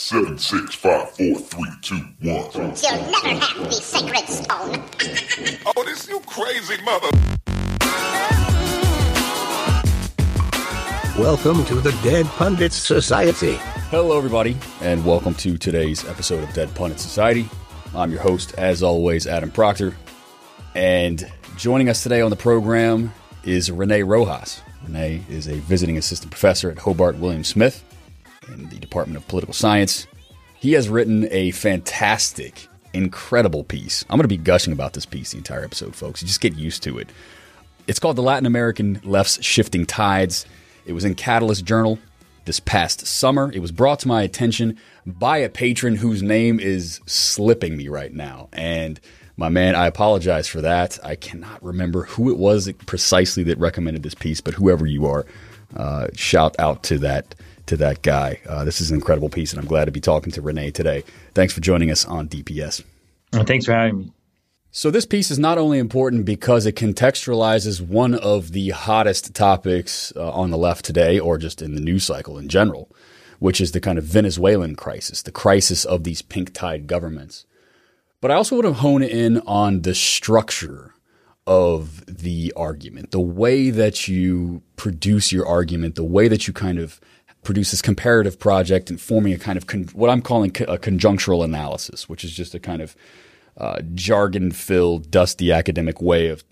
Seven, six, five, four, three, two, one. You'll never have the sacred stone. Oh, this you crazy mother. Welcome to the Dead Pundits Society. Hello, everybody, and welcome to today's episode of Dead Pundit Society. I'm your host, as always, Adam Proctor. And joining us today on the program is René Rojas. René is a visiting assistant professor at Hobart William Smith in the Department of Political Science. He has written a fantastic, incredible piece. I'm going to be gushing about this piece the entire episode, folks. You just get used to it. It's called The Latin American Left's Shifting Tides. It was in Catalyst Journal this past summer. It was brought to my attention by a patron whose name is slipping me right now. And my man, I apologize for that. I cannot remember who it was precisely that recommended this piece, but whoever you are, uh, shout out to that to that guy. Uh, this is an incredible piece, and I'm glad to be talking to René today. Thanks for joining us on DPS. Well, thanks for having me. So, this piece is not only important because it contextualizes one of the hottest topics uh, on the left today, or just in the news cycle in general, which is the kind of Venezuelan crisis, the crisis of these pink tide governments. But I also want to hone in on the structure of the argument, the way that you produce your argument, the way that you kind of produce this comparative project and forming a kind of con- what I'm calling co- a conjunctural analysis, which is just a kind of uh, jargon-filled, dusty academic way of,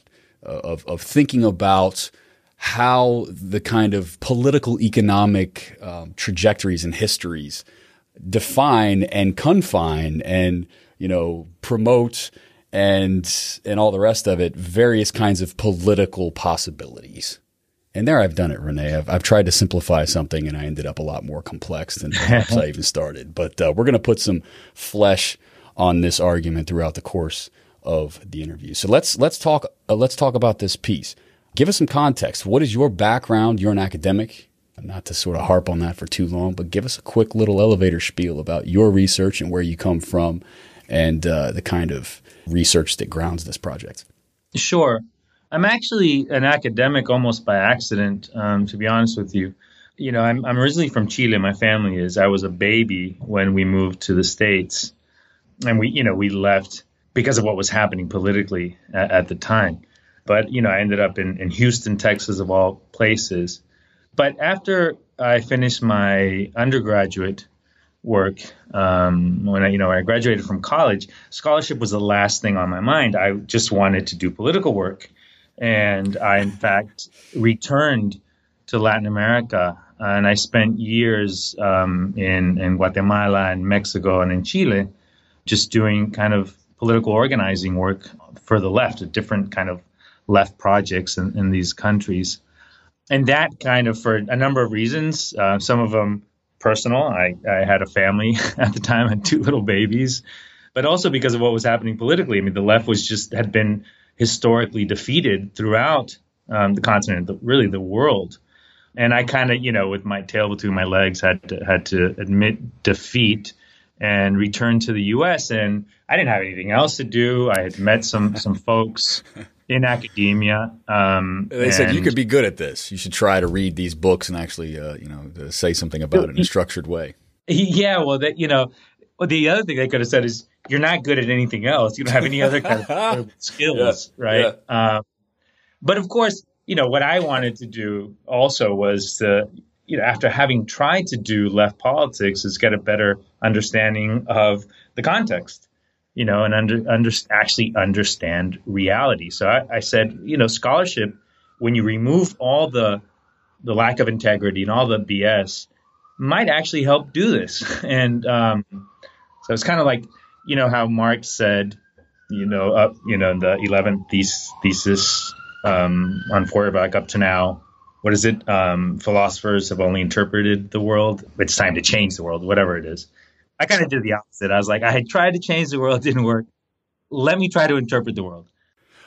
uh, of of thinking about how the kind of political economic um, trajectories and histories define and confine and you know promote and and all the rest of it various kinds of political possibilities and there I've done it, René. I've, I've tried to simplify something and I ended up a lot more complex than perhaps I even started. But uh, we're going to put some flesh on this argument throughout the course of the interview. So let's let's talk uh, let's talk about this piece. Give us some context. What is your background? You're an academic. Not to sort of harp on that for too long, but give us a quick little elevator spiel about your research and where you come from, and uh, the kind of research that grounds this project. Sure. I'm actually an academic almost by accident, um, to be honest with you. You know, I'm, I'm originally from Chile. My family is. I was a baby when we moved to the States. And we, you know, we left because of what was happening politically at, at the time. But, you know, I ended up in, in Houston, Texas, of all places. But after I finished my undergraduate work, um, when I, you know, I graduated from college, scholarship was the last thing on my mind. I just wanted to do political work and I, in fact, returned to Latin America. And I spent years um, in, in Guatemala and Mexico and in Chile just doing kind of political organizing work for the left, different kind of left projects in, in these countries. And that kind of, for a number of reasons, uh, some of them personal. I, I had a family at the time, had two little babies, but also because of what was happening politically. I mean, the left was just, had been historically defeated throughout um, the continent, the, really the world. And I kind of, you know, with my tail between my legs, had to, had to admit defeat and return to the U.S. And I didn't have anything else to do. I had met some some folks in academia. Um, they said you could be good at this. You should try to read these books and actually, uh, you know, say something about it in a structured way. Yeah, well, that you know, well, the other thing they could have said is you're not good at anything else. You don't have any other kind of skills, yeah, right? Yeah. Um, but of course, you know what I wanted to do also was to, you know, after having tried to do left politics, is get a better understanding of the context, you know, and under, under actually understand reality. So I, I said, you know, scholarship when you remove all the the lack of integrity and all the BS might actually help do this. And um, so it's kind of like you know how Marx said, you know, up, you know, the 11th thesis, um, on Feuerbach up to now. What is it? Um, philosophers have only interpreted the world. It's time to change the world, whatever it is. I kind of did the opposite. I was like, I had tried to change the world, didn't work. Let me try to interpret the world.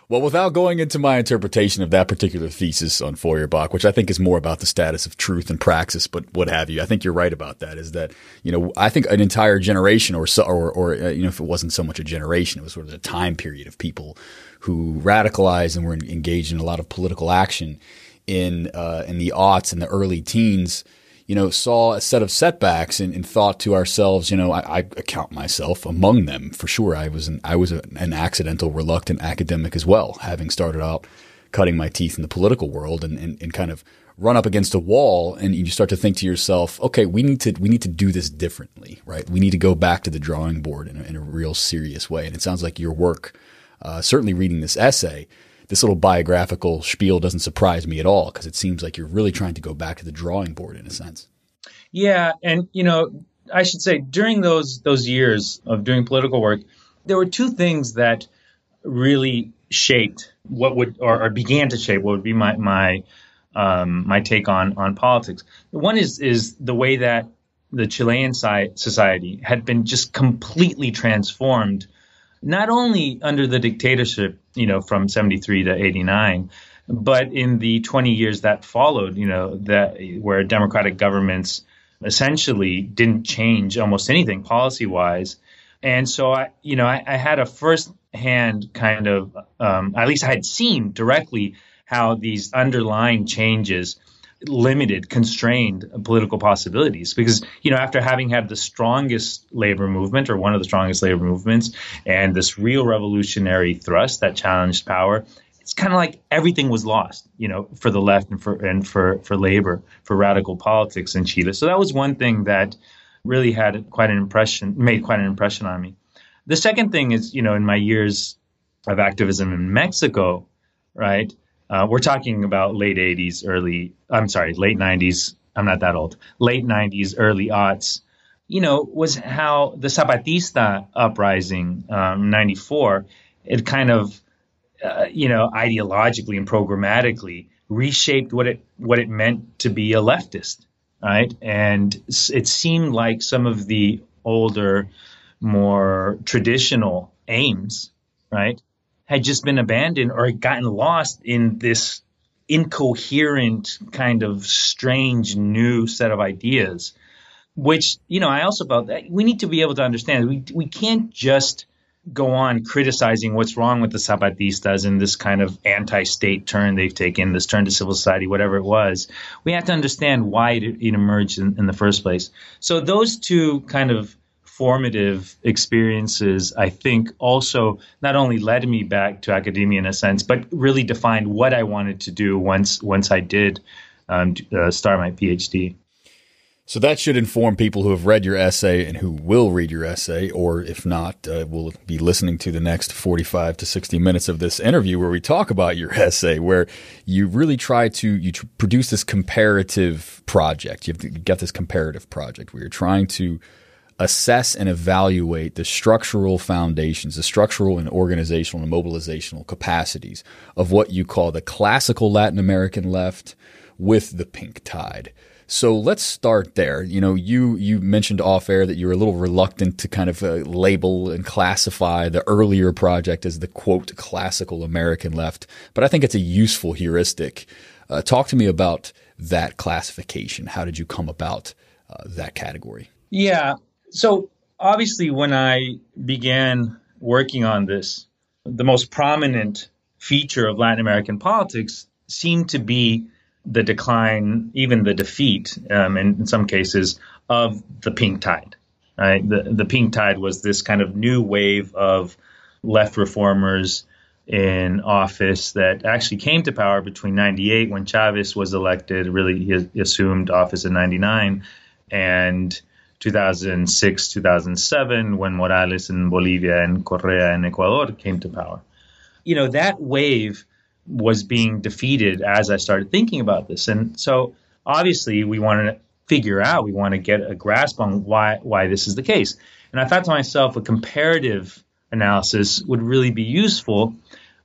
Well, without going into my interpretation of that particular thesis on Feuerbach, which I think is more about the status of truth and praxis, but what have you, I think you're right about that. Is that you know I think an entire generation, or so, or, or uh, you know, if it wasn't so much a generation, it was sort of a time period of people who radicalized and were engaged in a lot of political action in uh, in the aughts and the early teens you know, saw a set of setbacks and, and thought to ourselves, you know, I, I, account myself among them for sure. I was an, I was a, an accidental, reluctant academic as well, having started out cutting my teeth in the political world and, and, and kind of run up against a wall and you start to think to yourself, okay, we need to we need to do this differently, right? We need to go back to the drawing board in a, in a real serious way. And it sounds like your work, uh, certainly reading this essay, this little biographical spiel doesn't surprise me at all because it seems like you're really trying to go back to the drawing board in a sense. Yeah, and you know, I should say during those those years of doing political work, there were two things that really shaped what would or, or began to shape what would be my my um, my take on on politics. One is is the way that the Chilean society had been just completely transformed, not only under the dictatorship, you know, from 73 to 89, but in the 20 years that followed, you know, that where democratic governments essentially didn't change almost anything policy wise. And so I, you know, I, I had a first hand kind of, um, at least I had seen directly how these underlying changes limited, constrained political possibilities. Because, you know, after having had the strongest labor movement or one of the strongest labor movements and this real revolutionary thrust that challenged power, it's kind of like everything was lost, you know, for the left and for and for for labor, for radical politics in Chile. So that was one thing that really had quite an impression, made quite an impression on me. The second thing is, you know, in my years of activism in Mexico, right? Uh, we're talking about late 80s, early, I'm sorry, late 90s. I'm not that old. Late 90s, early aughts, you know, was how the Zapatista uprising, um, 94, it kind of, uh, you know, ideologically and programmatically reshaped what it, what it meant to be a leftist, right? And it seemed like some of the older, more traditional aims, right, had just been abandoned or gotten lost in this incoherent kind of strange new set of ideas which you know i also felt that we need to be able to understand we, we can't just go on criticizing what's wrong with the zapatistas and this kind of anti-state turn they've taken this turn to civil society whatever it was. We have to understand why it, it emerged in, in the first place. So those two kind of formative experiences, I think, also not only led me back to academia in a sense, but really defined what I wanted to do once once I did um, uh, start my PhD. So that should inform people who have read your essay and who will read your essay, or if not, uh, will be listening to the next 45 to 60 minutes of this interview where we talk about your essay, where you really try to you tr- produce this comparative project. You've got this comparative project where you're trying to assess and evaluate the structural foundations, the structural and organizational and mobilizational capacities of what you call the classical Latin American left with the pink tide. So let's start there. You know, you you mentioned off air that you were a little reluctant to kind of uh, label and classify the earlier project as the quote classical American left, but I think it's a useful heuristic. Uh, talk to me about that classification. How did you come about uh, that category? Yeah, so obviously, when I began working on this, the most prominent feature of Latin American politics seemed to be the decline, even the defeat, um, and in some cases, of the pink tide. Right? The, the pink tide was this kind of new wave of left reformers in office that actually came to power between 98 when Chavez was elected, really he assumed office in 99, and 2006, 2007, when Morales in Bolivia and Correa in Ecuador came to power. You know, that wave was being defeated as I started thinking about this. And so obviously we want to figure out, we want to get a grasp on why, why this is the case. And I thought to myself, a comparative analysis would really be useful.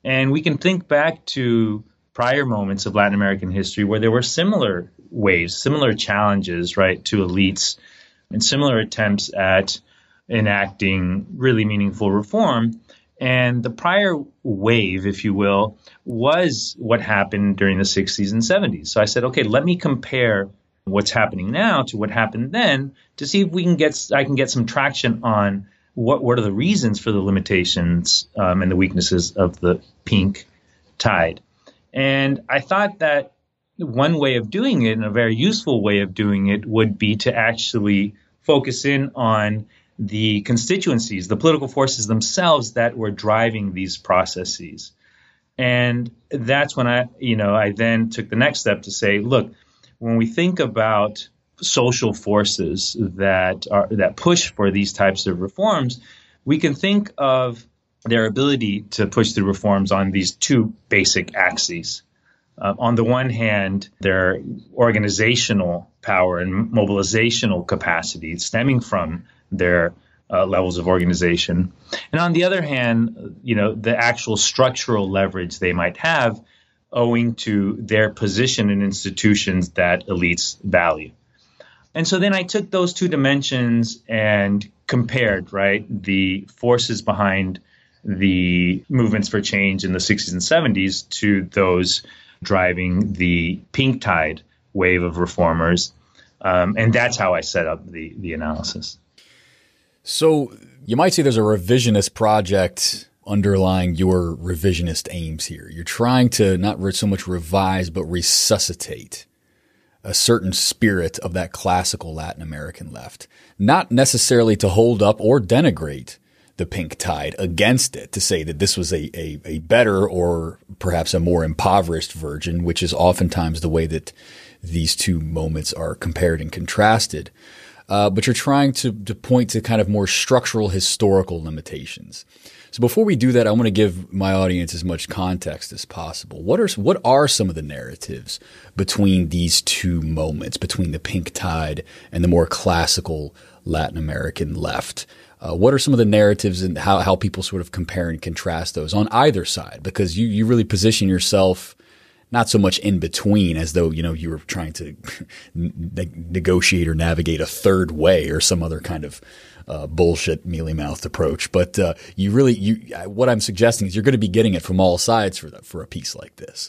And we can think back to prior moments of Latin American history where there were similar waves, similar challenges, right, to elites and similar attempts at enacting really meaningful reform. And the prior wave, if you will, was what happened during the 60s and 70s. So I said, okay, let me compare what's happening now to what happened then to see if we can get I can get some traction on what what are the reasons for the limitations um, and the weaknesses of the pink tide. And I thought that one way of doing it, and a very useful way of doing it, would be to actually focus in on the constituencies, the political forces themselves that were driving these processes. And that's when I, you know, I then took the next step to say, look, when we think about social forces that are that push for these types of reforms, we can think of their ability to push through reforms on these two basic axes. Uh, on the one hand, their organizational power and mobilizational capacity stemming from their uh, levels of organization. And on the other hand, you know, the actual structural leverage they might have owing to their position in institutions that elites value. And so then I took those two dimensions and compared, right, the forces behind the movements for change in the 60s and 70s to those driving the pink tide wave of reformers. Um, and that's how I set up the, the analysis. So you might say there's a revisionist project underlying your revisionist aims here. You're trying to not so much revise, but resuscitate a certain spirit of that classical Latin American left, not necessarily to hold up or denigrate the pink tide against it to say that this was a, a, a better or perhaps a more impoverished version, which is oftentimes the way that these two moments are compared and contrasted uh, but you're trying to, to point to kind of more structural historical limitations. So before we do that, I want to give my audience as much context as possible. What are what are some of the narratives between these two moments, between the pink tide and the more classical Latin American left? Uh, what are some of the narratives and how, how people sort of compare and contrast those on either side? Because you, you really position yourself not so much in between as though you know you were trying to ne- negotiate or navigate a third way or some other kind of uh, bullshit mealy mouthed approach. But uh, you really you what I'm suggesting is you're going to be getting it from all sides for the, for a piece like this.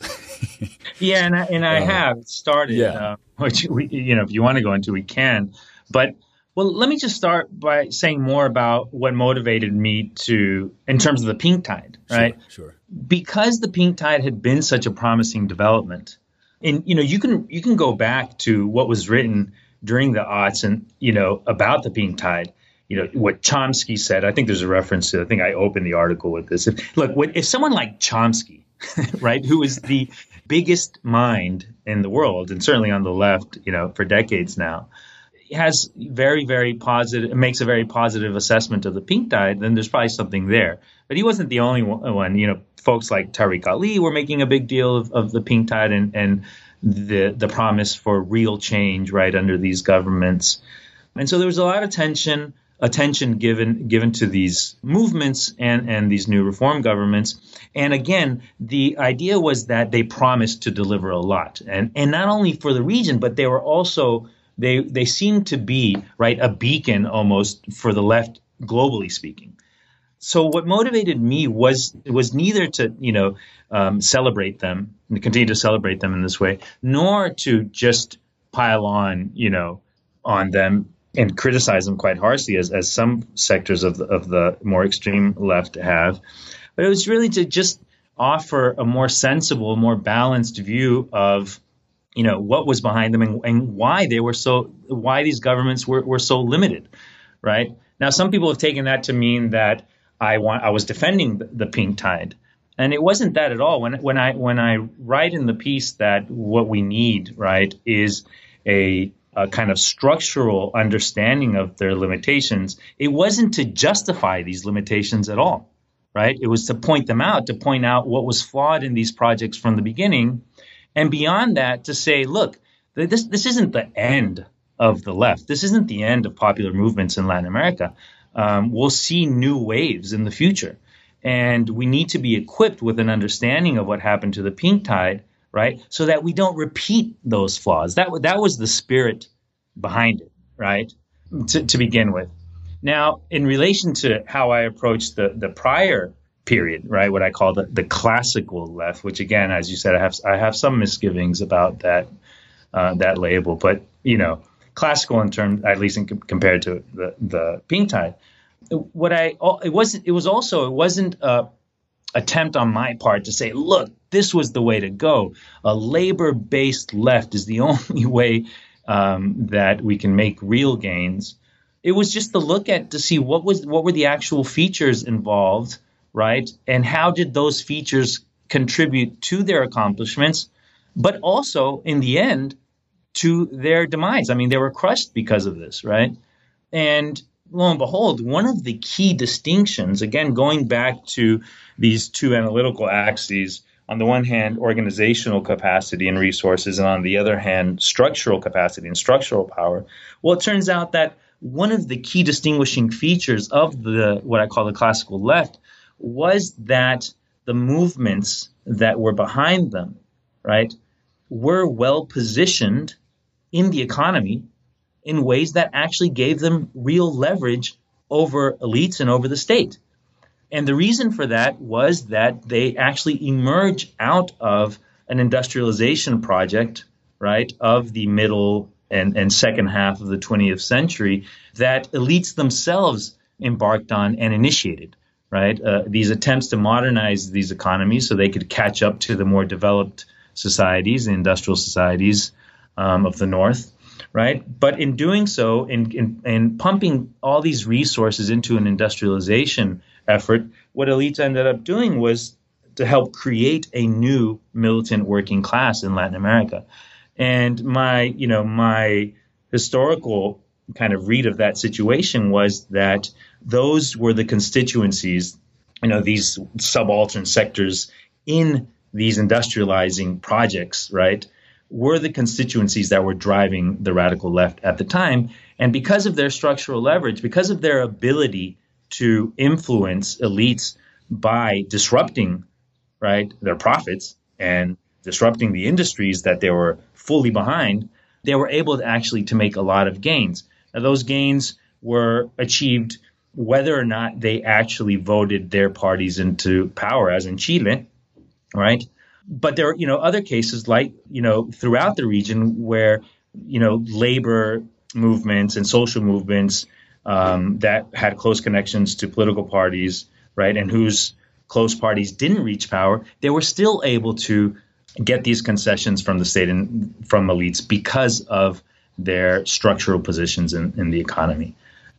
yeah, and I, and I uh, have started. Yeah. Uh, which we, you know, if you want to go into, we can. But well, let me just start by saying more about what motivated me to, in terms of the pink tide, right? Sure. sure. Because the pink tide had been such a promising development, and you know, you can you can go back to what was written during the aughts and you know about the pink tide. You know what Chomsky said. I think there's a reference to. I think I opened the article with this. If, look, if someone like Chomsky, right, who is the biggest mind in the world, and certainly on the left, you know, for decades now has very, very positive, makes a very positive assessment of the pink tide, then there's probably something there. But he wasn't the only one. You know, folks like Tariq Ali were making a big deal of, of the pink tide and, and the the promise for real change right under these governments. And so there was a lot of tension, attention given given to these movements and and these new reform governments. And again, the idea was that they promised to deliver a lot, and and not only for the region, but they were also they they seem to be right a beacon almost for the left globally speaking. So what motivated me was was neither to you know um, celebrate them and continue to celebrate them in this way, nor to just pile on you know on them and criticize them quite harshly as, as some sectors of the, of the more extreme left have. But it was really to just offer a more sensible, more balanced view of you know what was behind them and, and why they were so why these governments were, were so limited right? Now some people have taken that to mean that i want i was defending the, pink tide. And it wasn't that at all. When when i when i write in the piece that what we need right is a, a kind of structural understanding of their limitations it wasn't to justify these limitations at all right? It was to point them out to point out what was flawed in these projects from the beginning and beyond that, to say, look, this this isn't the end of the left. This isn't the end of popular movements in Latin America. Um, we'll see new waves in the future, and we need to be equipped with an understanding of what happened to the pink tide, right? So that we don't repeat those flaws. That that was the spirit behind it, right? To, to begin with. Now, in relation to how I approached the the prior period, right? What I call the, the classical left, which again, as you said, I have I have some misgivings about that uh, that label, but you know, classical in terms, at least in, compared to the the pink tide. What I it wasn't it was also it wasn't a, attempt on my part to say, look, this was the way to go. A labor based left is the only way um, that we can make real gains. It was just to look at to see what was what were the actual features involved, right? And how did those features contribute to their accomplishments, but also in the end to their demise. I mean, they were crushed because of this, right? And lo and behold, one of the key distinctions, again, going back to these two analytical axes, on the one hand, organizational capacity and resources, and on the other hand, structural capacity and structural power. Well, it turns out that one of the key distinguishing features of the what I call the classical left was that the movements that were behind them, right, were well positioned in the economy in ways that actually gave them real leverage over elites and over the state. And the reason for that was that they actually emerge out of an industrialization project, right, of the middle and, and second half of the 20th century that elites themselves embarked on and initiated, right? Uh, these attempts to modernize these economies so they could catch up to the more developed societies, the industrial societies um, of the North right? But in doing so, in, in, in pumping all these resources into an industrialization effort, what elites ended up doing was to help create a new militant working class in Latin America. And my, you know, my historical kind of read of that situation was that those were the constituencies, you know, these subaltern sectors in these industrializing projects, right? were the constituencies that were driving the radical left at the time. And because of their structural leverage, because of their ability to influence elites by disrupting right their profits and disrupting the industries that they were fully behind, they were able to actually to make a lot of gains. Now those gains were achieved whether or not they actually voted their parties into power, as in Chile, right? But there are, you know, other cases like, you know, throughout the region where, you know, labor movements and social movements um, that had close connections to political parties, right, and whose close parties didn't reach power, they were still able to get these concessions from the state and from elites because of their structural positions in, in the economy.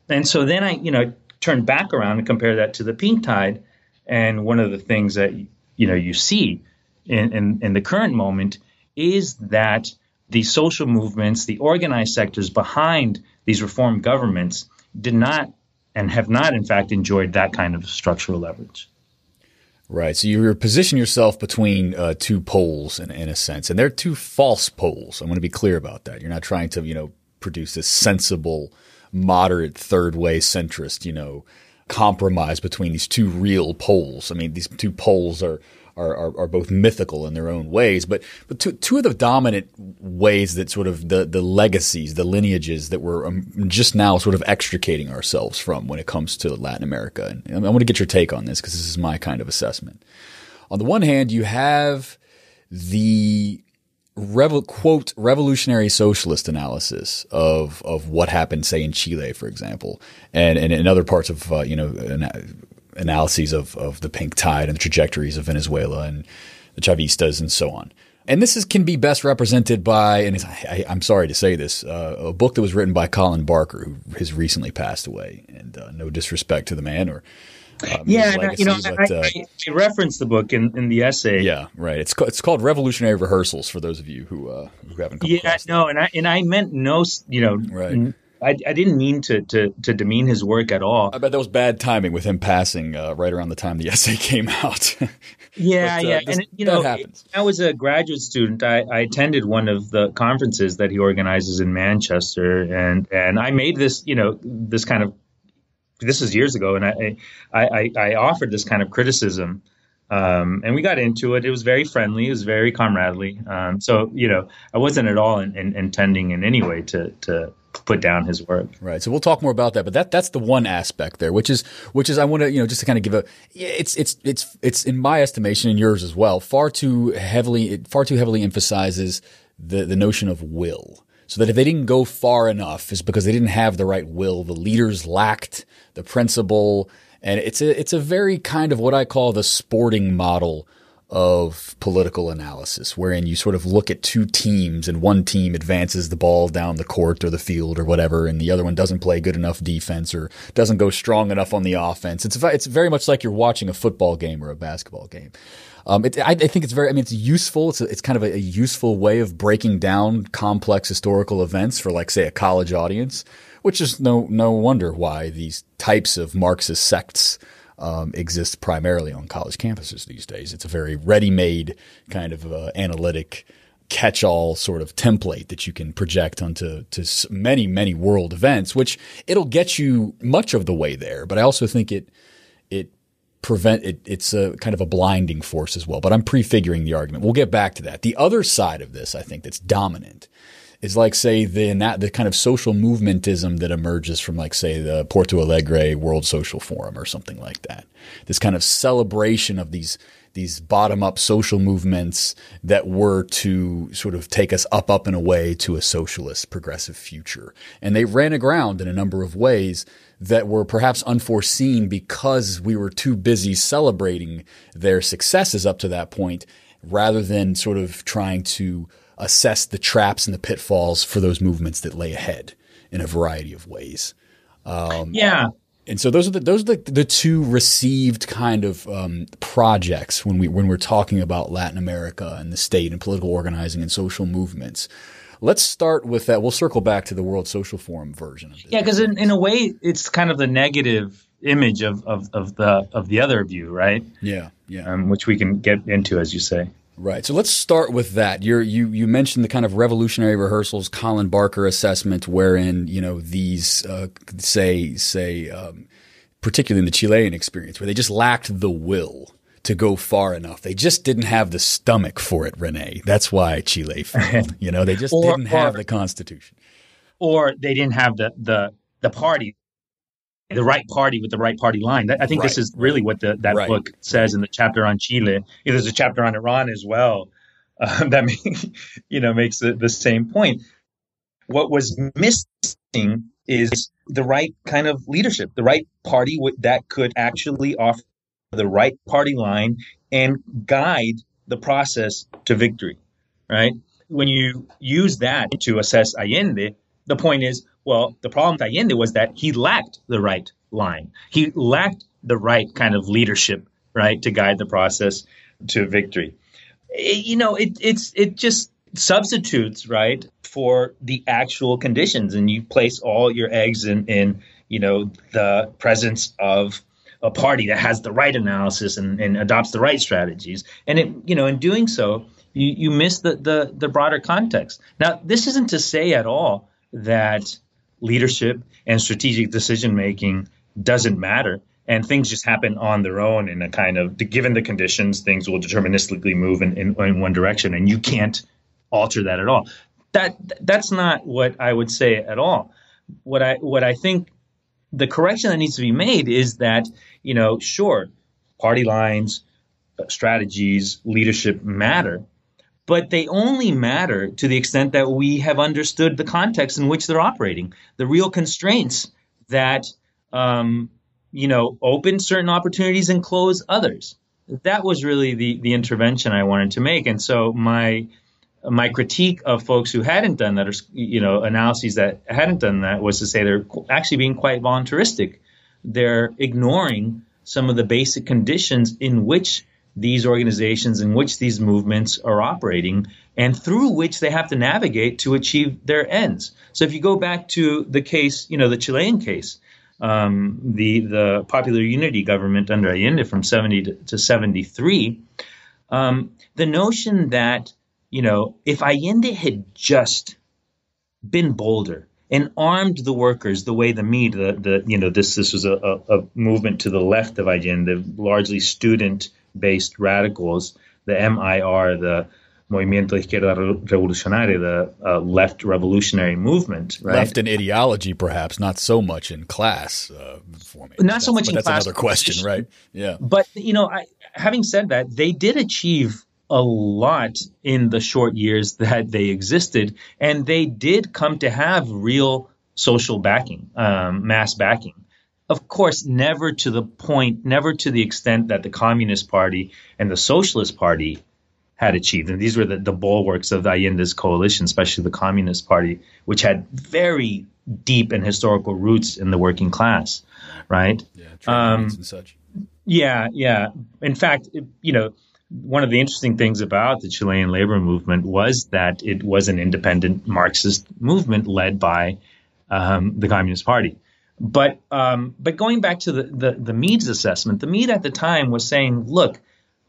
And so then I, you know, turned back around and compare that to the pink tide. And one of the things that, you know, you see in, in, in the current moment is that the social movements, the organized sectors behind these reform governments did not and have not, in fact, enjoyed that kind of structural leverage. Right. So you're position yourself between uh, two poles in, in a sense, and they're two false poles. I'm going to be clear about that. You're not trying to, you know, produce this sensible, moderate, third way centrist, you know, compromise between these two real poles. I mean, these two poles are are, are, are, both mythical in their own ways. But but two, two of the dominant ways that sort of the the legacies, the lineages that we're um, just now sort of extricating ourselves from when it comes to Latin America. And I want to get your take on this because this is my kind of assessment. On the one hand, you have the revo- quote revolutionary socialist analysis of of what happened, say in Chile, for example, and and in other parts of uh, you know analyses of, of the pink tide and the trajectories of Venezuela and the Chavistas and so on. And this is, can be best represented by, and I, am sorry to say this, uh, a book that was written by Colin Barker, who has recently passed away. And uh, no disrespect to the man or um, yeah, legacy, you know, but, I, uh, I, I, referenced the book in, in the essay. Yeah, right. It's it's called Revolutionary Rehearsals for those of you who uh, who haven't. Come yeah, no, and I and I meant no, you know, right. I, I didn't mean to, to, to demean his work at all. I bet that was bad timing with him passing uh, right around the time the essay came out. yeah, but, uh, yeah, this, and you know, happens. I was a graduate student. I, I attended one of the conferences that he organizes in Manchester, and and I made this, you know, this kind of this is years ago, and I I, I offered this kind of criticism. Um, and we got into it. It was very friendly. It was very comradely. Um, so you know, I wasn't at all in, in, intending in any way to to put down his work. Right. So we'll talk more about that, but that that's the one aspect there, which is which is I want to you know just to kind of give a it's it's it's it's in my estimation and yours as well far too heavily it far too heavily emphasizes the the notion of will. So that if they didn't go far enough, is because they didn't have the right will. The leaders lacked the principle And it's a it's a very kind of what I call the sporting model of political analysis, wherein you sort of look at two teams and one team advances the ball down the court or the field or whatever, and the other one doesn't play good enough defense or doesn't go strong enough on the offense. It's it's very much like you're watching a football game or a basketball game. Um, it, I, I, think it's very, I mean, it's useful. It's, a, it's kind of a, a, useful way of breaking down complex historical events for, like, say, a college audience, which is no, no wonder why these types of Marxist sects um, primarily on college campuses these days. It's a very ready-made kind of uh, analytic catch-all sort of template that you can project onto to many many world events, which it'll get you much of the way there. But I also think it it prevent it. It's a kind of a blinding force as well. But I'm prefiguring the argument. We'll get back to that. The other side of this, I think, that's dominant is like say the the kind of social movementism that emerges from like say the Porto Alegre World Social Forum or something like that. This kind of celebration of these these bottom up social movements that were to sort of take us up up and away to a socialist progressive future. And they ran aground in a number of ways that were perhaps unforeseen because we were too busy celebrating their successes up to that point rather than sort of trying to assess the traps and the pitfalls for those movements that lay ahead in a variety of ways. Um, yeah. And so those are the those are the, the two received kind of um, projects when we when we're talking about Latin America and the state and political organizing and social movements. Let's start with that. We'll circle back to the World Social Forum version of. Yeah, because in, in a way, it's kind of the negative image of, of, of the of the other view, right? Yeah, yeah. Um, which we can get into, as you say. Right. So let's start with that. You're, you you mentioned the kind of revolutionary rehearsals, Colin Barker assessment, wherein you know these uh, say say um, particularly in the Chilean experience, where they just lacked the will to go far enough. They just didn't have the stomach for it, Rene. That's why Chile failed. you know, they just or, didn't have or, the constitution, or they didn't have the the the party the right party with the right party line. I think right. this is really what the, that right. book says in the chapter on Chile. There's a chapter on Iran as well um, that you know makes the, the same point. What was missing is the right kind of leadership, the right party w- that could actually offer the right party line and guide the process to victory. Right? When you use that to assess Allende, the point is well, the problem with Allende was that he lacked the right line. He lacked the right kind of leadership, right, to guide the process to victory. It, you know, it, it's it just substitutes right for the actual conditions, and you place all your eggs in in you know the presence of a party that has the right analysis and, and adopts the right strategies, and it you know in doing so you you miss the the the broader context. Now, this isn't to say at all that leadership and strategic decision making doesn't matter and things just happen on their own in a kind of given the conditions things will deterministically move in, in, in, one direction and you can't alter that at all. That that's not what i would say at all. What i what i think the correction that needs to be made is that you know sure party lines strategies leadership matter but they only matter to the extent that we have understood the context in which they're operating, the real constraints that um, you know open certain opportunities and close others. That was really the the intervention I wanted to make, and so my my critique of folks who hadn't done that, or you know, analyses that hadn't done that, was to say they're actually being quite voluntaristic. They're ignoring some of the basic conditions in which these organizations in which these movements are operating and through which they have to navigate to achieve their ends. So if you go back to the case, you know, the Chilean case, um, the the popular unity government under Allende from 70 to, to 73, um, the notion that you know if Allende had just been bolder and armed the workers the way the MIR, the, the you know this this was a, a, a movement to the left of Allende, largely student based radicals, the MIR, the Movimiento Izquierda Revolucionaria, the uh, left revolutionary movement. Right? Left in ideology, perhaps, not so much in class uh, formation. Not so much in that's class. That's another question, right? Yeah. But, you know, I, having said that, they did achieve a lot in the short years that they existed, and they did come to have real social backing, um, mass backing. of course, never to the point, never to the extent that the Communist Party and the Socialist Party had achieved. And these were the, the bulwarks of Allende's coalition, especially the Communist Party, which had very deep and historical roots in the working class, right? Yeah, um, and such. Yeah, yeah. In fact, it, you know, one of the interesting things about the Chilean labor movement was that it was an independent Marxist movement led by um, the Communist Party. But um, but going back to the, the the assessment, the MIR at the time was saying, look,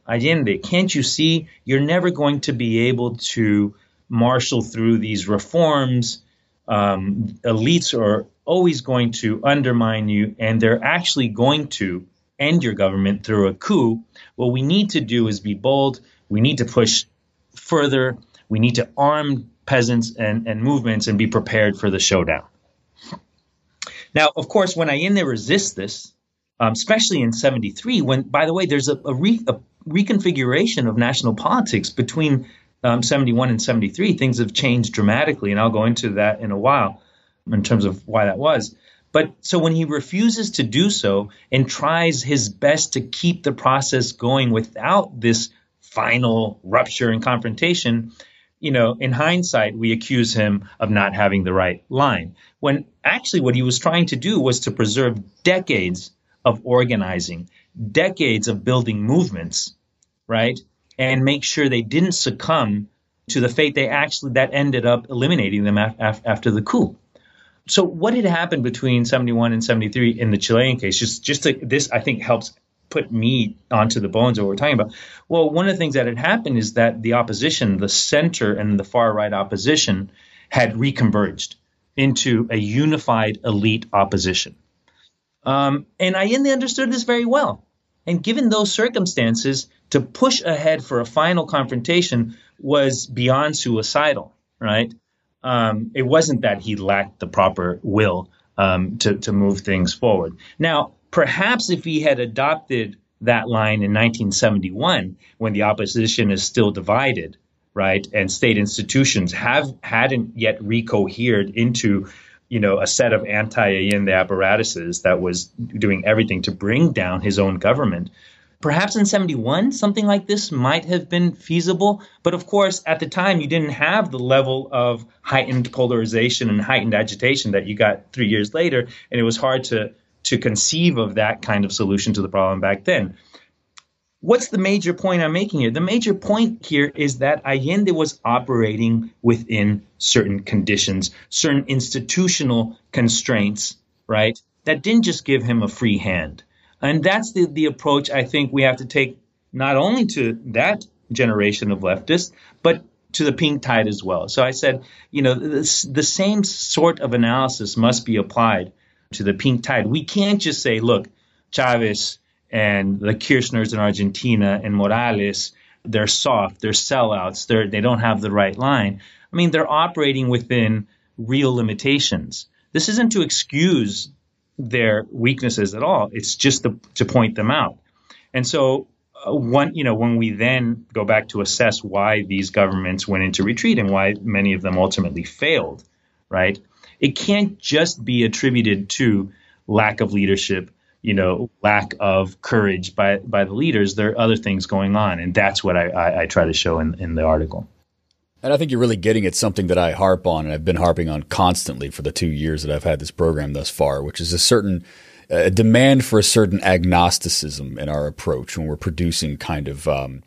Allende, can't you see you're never going to be able to marshal through these reforms? Um, elites are always going to undermine you, and they're actually going to end your government through a coup. What we need to do is be bold. We need to push further. We need to arm peasants and, and movements and be prepared for the showdown. Now, of course, when Allende resists this, um, especially in 73, when, by the way, there's a, a, re, a reconfiguration of national politics between um, 71 and 73. Things have changed dramatically, and I'll go into that in a while in terms of why that was. But so when he refuses to do so and tries his best to keep the process going without this final rupture and confrontation, you know, in hindsight, we accuse him of not having the right line. When actually what he was trying to do was to preserve decades of organizing, decades of building movements, right? And make sure they didn't succumb to the fate they actually that ended up eliminating them af- af- after the coup. So what had happened between 71 and 73 in the Chilean case? Just just to, this I think helps put meat onto the bones of what we're talking about. Well, one of the things that had happened is that the opposition, the center and the far right opposition, had reconverged into a unified elite opposition. Um, and Allende understood this very well. And given those circumstances, to push ahead for a final confrontation was beyond suicidal, right? Um, it wasn't that he lacked the proper will um, to, to move things forward. Now, Perhaps if he had adopted that line in 1971, when the opposition is still divided, right, and state institutions have hadn't yet recohered into, you know, a set of anti-Allende apparatuses that was doing everything to bring down his own government. Perhaps in 71, something like this might have been feasible. But of course, at the time, you didn't have the level of heightened polarization and heightened agitation that you got three years later. And it was hard to to conceive of that kind of solution to the problem back then. What's the major point I'm making here? The major point here is that Allende was operating within certain conditions, certain institutional constraints, right? That didn't just give him a free hand. And that's the, the approach I think we have to take not only to that generation of leftists, but to the pink tide as well. So I said, you know, this, the same sort of analysis must be applied to the pink tide. We can't just say, look, Chavez and the Kirchners in Argentina and Morales, they're soft, they're sellouts, they're, they don't have the right line. I mean, they're operating within real limitations. This isn't to excuse their weaknesses at all. It's just to, to point them out. And so, uh, one, you know, when we then go back to assess why these governments went into retreat and why many of them ultimately failed, right? it can't just be attributed to lack of leadership, you know, lack of courage by by the leaders. There are other things going on, and that's what I, I, I try to show in, in the article. And I think you're really getting at something that I harp on, and I've been harping on constantly for the two years that I've had this program thus far, which is a certain a demand for a certain agnosticism in our approach when we're producing kind of um,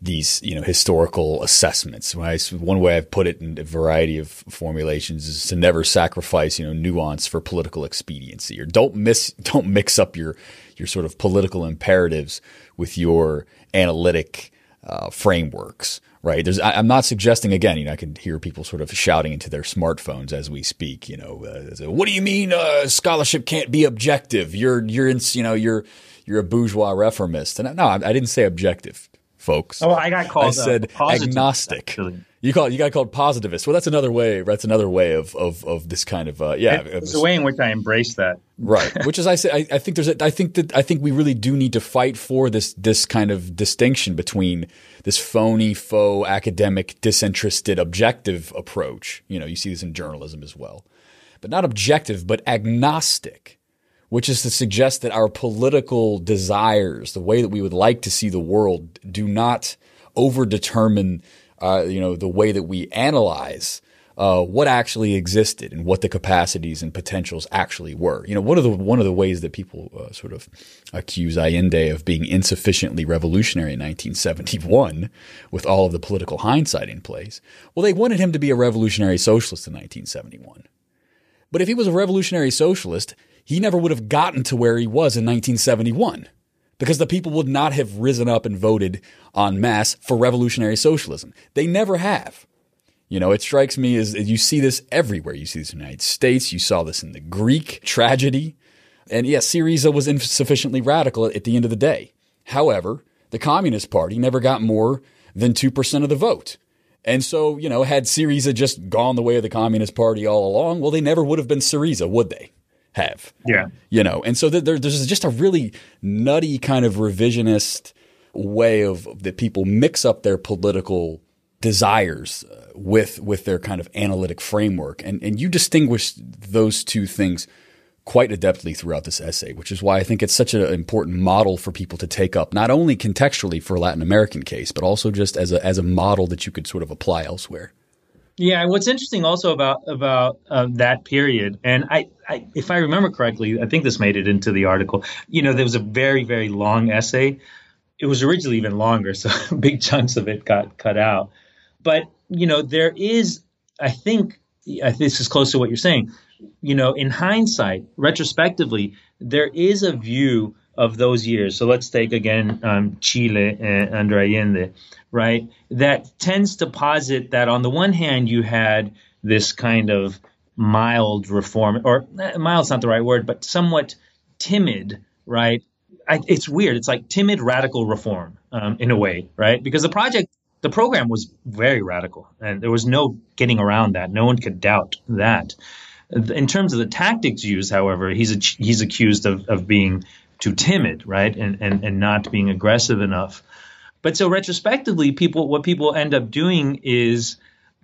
these you know historical assessments. one way I've put it in a variety of formulations is to never sacrifice you know nuance for political expediency, or don't miss don't mix up your your sort of political imperatives with your analytic uh, frameworks. Right. There's, I, am not suggesting again, you know, I can hear people sort of shouting into their smartphones as we speak, you know, uh, what do you mean, uh, scholarship can't be objective? You're, you're in, you know, you're, you're a bourgeois reformist. And no, I, I didn't say objective folks. Oh, I got called. I said agnostic. Actually. You call you got called positivist. Well, that's another way. That's another way of of, of this kind of uh, yeah. It's a way in which I embrace that. right. Which is I say I, I think there's a, I think that I think we really do need to fight for this this kind of distinction between this phony, faux, academic, disinterested, objective approach. You know, you see this in journalism as well, but not objective, but agnostic which is to suggest that our political desires, the way that we would like to see the world, do not overdetermine, uh, you know, the way that we analyze uh, what actually existed and what the capacities and potentials actually were. You know, one of the one of the ways that people uh, sort of accuse Allende of being insufficiently revolutionary in 1971, with all of the political hindsight in place, well, they wanted him to be a revolutionary socialist in 1971. But if he was a revolutionary socialist, he never would have gotten to where he was in 1971 because the people would not have risen up and voted en masse for revolutionary socialism. They never have. You know, it strikes me as you see this everywhere. You see this in the United States. You saw this in the Greek tragedy. And yes, Syriza was insufficiently radical at the end of the day. However, the Communist Party never got more than 2% of the vote. And so, you know, had Syriza just gone the way of the Communist Party all along, well, they never would have been Syriza, would they? Have. Yeah. You know, and so there, there's just a really nutty kind of revisionist way of that people mix up their political desires uh, with with their kind of analytic framework and and you distinguish those two things quite adeptly throughout this essay which is why I think it's such an important model for people to take up not only contextually for a Latin American case but also just as a as a model that you could sort of apply elsewhere yeah, what's interesting also about about uh, that period, and I, I, if I remember correctly, I think this made it into the article. You know, there was a very very long essay. It was originally even longer, so big chunks of it got cut out. But you know, there is, I think, this is close to what you're saying. You know, in hindsight, retrospectively, there is a view of those years. So let's take again um, Chile and under Allende, right? That tends to posit that on the one hand, you had this kind of mild reform, or eh, mild's not the right word, but somewhat timid, right? I, it's weird. It's like timid radical reform um, in a way, right? Because the project the program was very radical, and there was no getting around that. No one could doubt that. In terms of the tactics used, however, he's he's accused of, of being too timid, right, and, and and not being aggressive enough. But so retrospectively, people what people end up doing is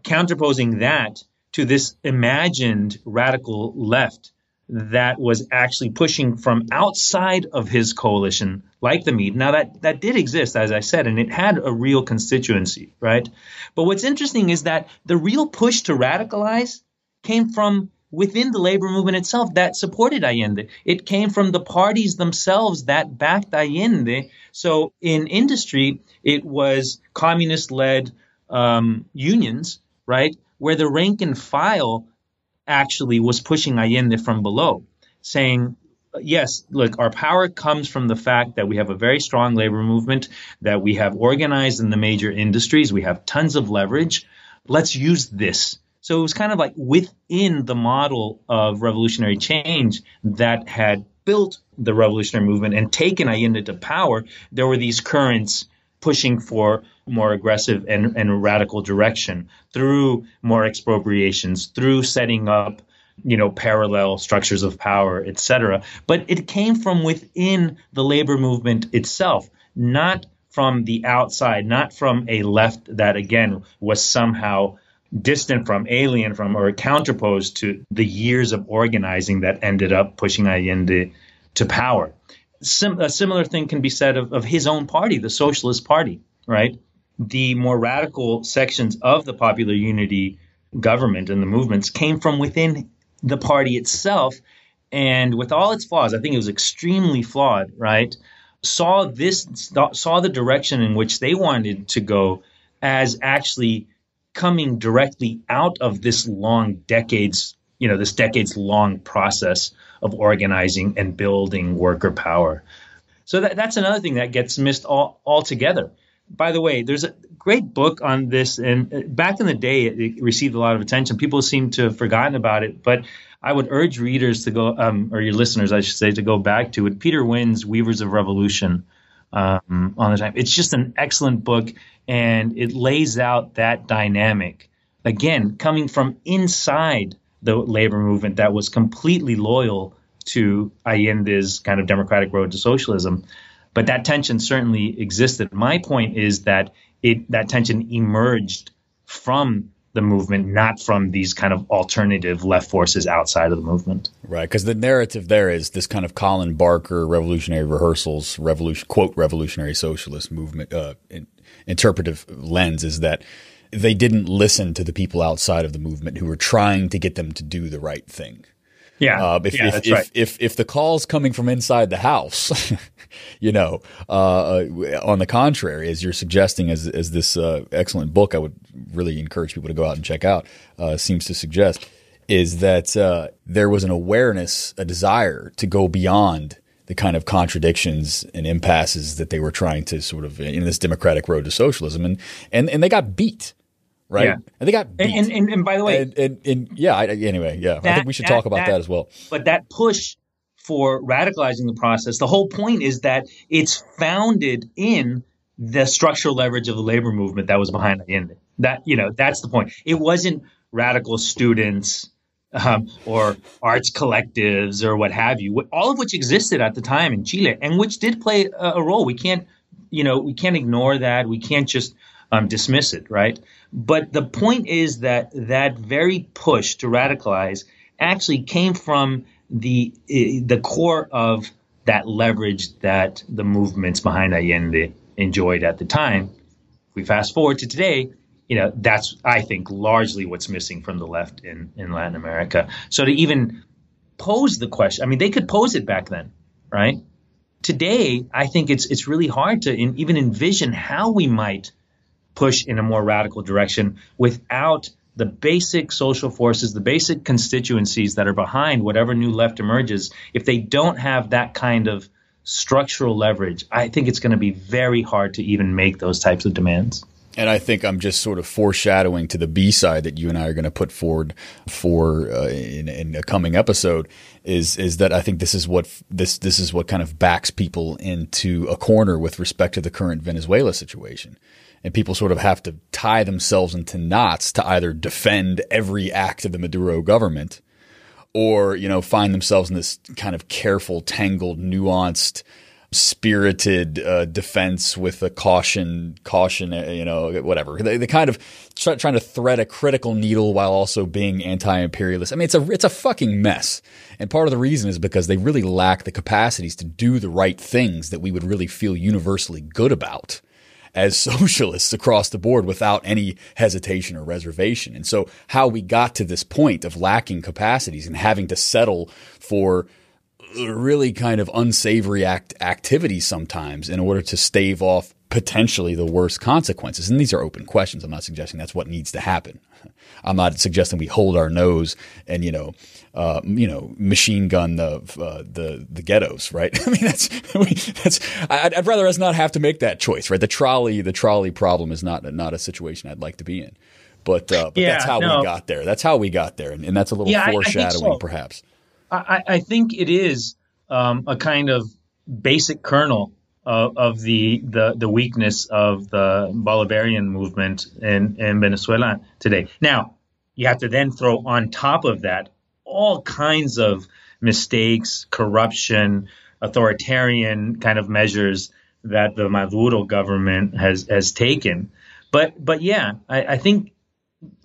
counterposing that to this imagined radical left that was actually pushing from outside of his coalition, like the MIR. Now that that did exist, as I said, and it had a real constituency, right? But what's interesting is that the real push to radicalize came from within the labor movement itself that supported Allende. It came from the parties themselves that backed Allende. So in industry, it was communist-led um, unions, right, where the rank and file actually was pushing Allende from below, saying, yes, look, our power comes from the fact that we have a very strong labor movement, that we have organized in the major industries, we have tons of leverage. Let's use this. So it was kind of like within the model of revolutionary change that had built the revolutionary movement and taken Allende to power, there were these currents pushing for more aggressive and, and radical direction through more expropriations, through setting up you know parallel structures of power etc but it came from within the labor movement itself not from the outside not from a left that again was somehow distant from alien from or counterposed to the years of organizing that ended up pushing Allende to power Sim- a similar thing can be said of, of his own party, the Socialist Party, right? The more radical sections of the Popular Unity government and the movements came from within the party itself. And with all its flaws, I think it was extremely flawed, right? Saw this, saw the direction in which they wanted to go as actually coming directly out of this long decades, you know, this decades long process of organizing and building worker power. So that, that's another thing that gets missed all, altogether. By the way, there's a great book on this, and uh, back in the day, it, received a lot of attention. People seem to have forgotten about it, but I would urge readers to go, um, or your listeners, I should say, to go back to it. Peter Winn's Weavers of Revolution um, on the time. It's just an excellent book, and it lays out that dynamic. Again, coming from inside the labor movement that was completely loyal to Allende's kind of democratic road to socialism. But that tension certainly existed. My point is that it that tension emerged from the movement, not from these kind of alternative left forces outside of the movement. Right, because the narrative there is this kind of Colin Barker revolutionary rehearsals, revolution quote revolutionary socialist movement uh, in, interpretive lens is that they didn't listen to the people outside of the movement who were trying to get them to do the right thing. Yeah, Uh, if, yeah, if, that's if, right. if, if the call's coming from inside the house, you know, uh, on the contrary, as you're suggesting, as, as this uh, excellent book I would really encourage people to go out and check out uh, seems to suggest, is that uh, there was an awareness, a desire to go beyond the kind of contradictions and impasses that they were trying to sort of in this democratic road to socialism, and and, and they got beat. Right, Yeah. and they got beat. And, and, and, by the way, and, and, and yeah, I, anyway, yeah, I think we should that- talk about that, that- as well. but that push for radicalizing the process, the whole point is that it's founded in the structural leverage of the labor movement that was behind Allende. That you know, that's the point. It wasn't radical students um, or arts collectives or what have you, all of which existed at the time in Chile and which did play a, a role. We can't, you know, we can't ignore that. We can't just um, dismiss it, right? But the point is that that very push to radicalize actually came from the the core of that leverage that the movements behind Allende enjoyed at the time. If we fast forward to today, you know that's I think largely what's missing from the left in in Latin America. So to even pose the question, I mean, they could pose it back then, right? Today, I think it's it's really hard to in, even envision how we might push in a more radical direction without the basic social forces, the basic constituencies that are behind whatever new left emerges, if they don't have that kind of structural leverage, I think it's going to be very hard to even make those types of demands. And I think I'm just sort of foreshadowing to the B side that you and I are going to put forward for uh, in, in a coming episode is is that I think this is what this this is what kind of backs people into a corner with respect to the current Venezuela situation. And people sort of have to tie themselves into knots to either defend every act of the Maduro government or, you know, find themselves in this kind of careful, tangled, nuanced, spirited uh, defense with a caution, caution, uh, you know, whatever. They, they kind of try, trying to thread a critical needle while also being anti-imperialist. I mean, it's a it's a fucking mess. And part of the reason is because they really lack the capacities to do the right things that we would really feel universally good about as socialists across the board without any hesitation or reservation. And so how we got to this point of lacking capacities and having to settle for really kind of unsavory act activities sometimes in order to stave off potentially the worst consequences. And these are open questions. I'm not suggesting that's what needs to happen. I'm not suggesting we hold our nose and you know, uh, you know, machine gun the uh, the the ghettos, right? I mean, that's that's. I'd, I'd rather us not have to make that choice, right? The trolley the trolley problem is not not a situation I'd like to be in. But, uh, but Yeah, that's how no. we got there. That's how we got there, and, and that's a little Yeah, I- I foreshadowing, so. perhaps. I, I think it is um, a kind of basic kernel of, of the, the the weakness of the Bolivarian movement in, in Venezuela today. Now, you have to then throw on top of that all kinds of mistakes, corruption, authoritarian kind of measures that the Maduro government has has taken. But but yeah, I, I think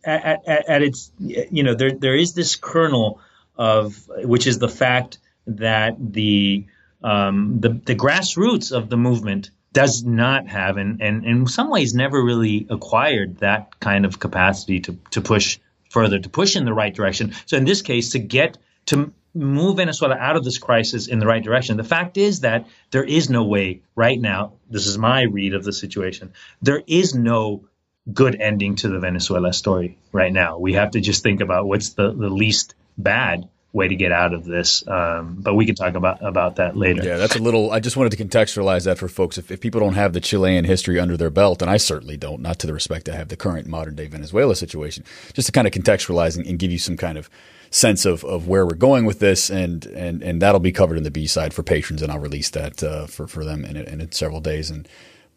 at, at, at its you know there there is this kernel of which is the fact that the um, the the grassroots of the movement does not have and, and in some ways never really acquired that kind of capacity to to push further to push in the right direction. So in this case, to get to move Venezuela out of this crisis in the right direction. The fact is that there is no way right now. This is my read of the situation. There is no good ending to the Venezuela story right now. We have to just think about what's the, the least bad way to get out of this. Um, but we can talk about about that later. Yeah, that's a little. I just wanted to contextualize that for folks. If, if people don't have the Chilean history under their belt, and I certainly don't, not to the respect I have the current modern day Venezuela situation, just to kind of contextualize and, and give you some kind of sense of, of where we're going with this, and and and that'll be covered in the B side for patrons, and I'll release that uh, for for them in, in, in several days. And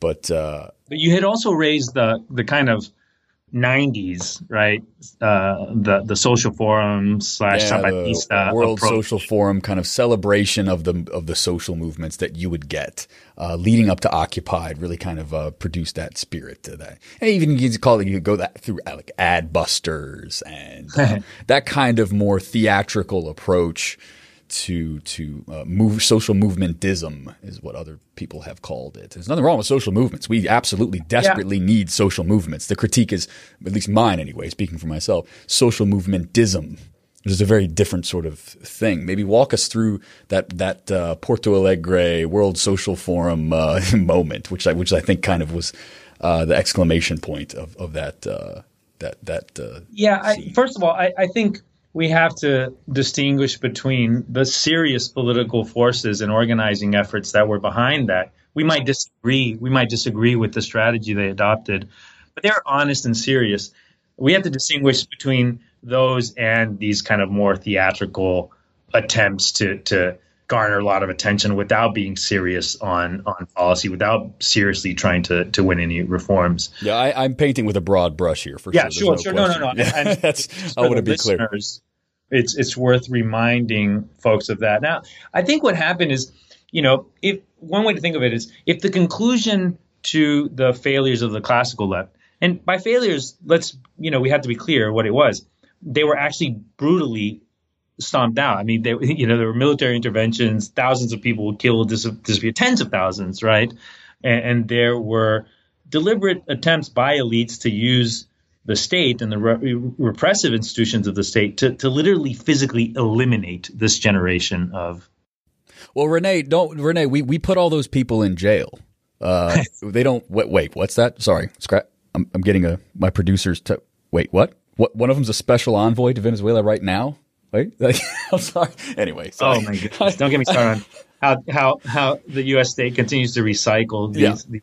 but uh, But you had also raised the the kind of '90s, right? Uh, the the social forum slash Yeah, Zapatista the World approach. Social Forum kind of celebration of the of the social movements that you would get uh, leading up to Occupy really kind of uh, produced that spirit to that. And even you could call it you go that through uh, like Adbusters and uh, that kind of more theatrical approach to to uh, move social movementism is what other people have called it. There's nothing wrong with social movements. We absolutely desperately need social movements. The critique is, at least mine anyway, speaking for myself, social movementism. Which is a very different sort of thing. Maybe walk us through that that uh, Porto Alegre World Social Forum uh, moment, which I which I think kind of was uh, the exclamation point of of that uh, that that. Uh, Yeah, I, first of all, I, I think we have to distinguish between the serious political forces and organizing efforts that were behind that. We might disagree. We might disagree with the strategy they adopted, but they're honest and serious. We have to distinguish between those and these kind of more theatrical attempts to to garner a lot of attention without being serious on on policy, without seriously trying to to win any reforms. Yeah, I, I'm painting with a broad brush here for Yeah, sure. sure, There's sure. No, no, no. question. And- and That's I want to be clear. It's it's worth reminding folks of that. Now, I think what happened is, you know, if one way to think of it is if the conclusion to the failures of the classical left, and by failures, let's you know we have to be clear what it was. They were actually brutally stomped out. I mean, they, you know, there were military interventions, thousands of people were killed, dis- disappeared, tens of thousands, right? And, and there were deliberate attempts by elites to use the state and the re- repressive institutions of the state to, to literally physically eliminate this generation of. Well, René, don't René. We we put all those people in jail. Uh, they don't. Wait, wait. What's that? Sorry, scrap. I'm, I'm getting a my producers. To, wait, what? What? One of them's a special envoy to Venezuela right now. Wait, I'm sorry. Anyway, sorry. Oh my goodness! Don't get me started on how how how the U.S. state continues to recycle these Yeah.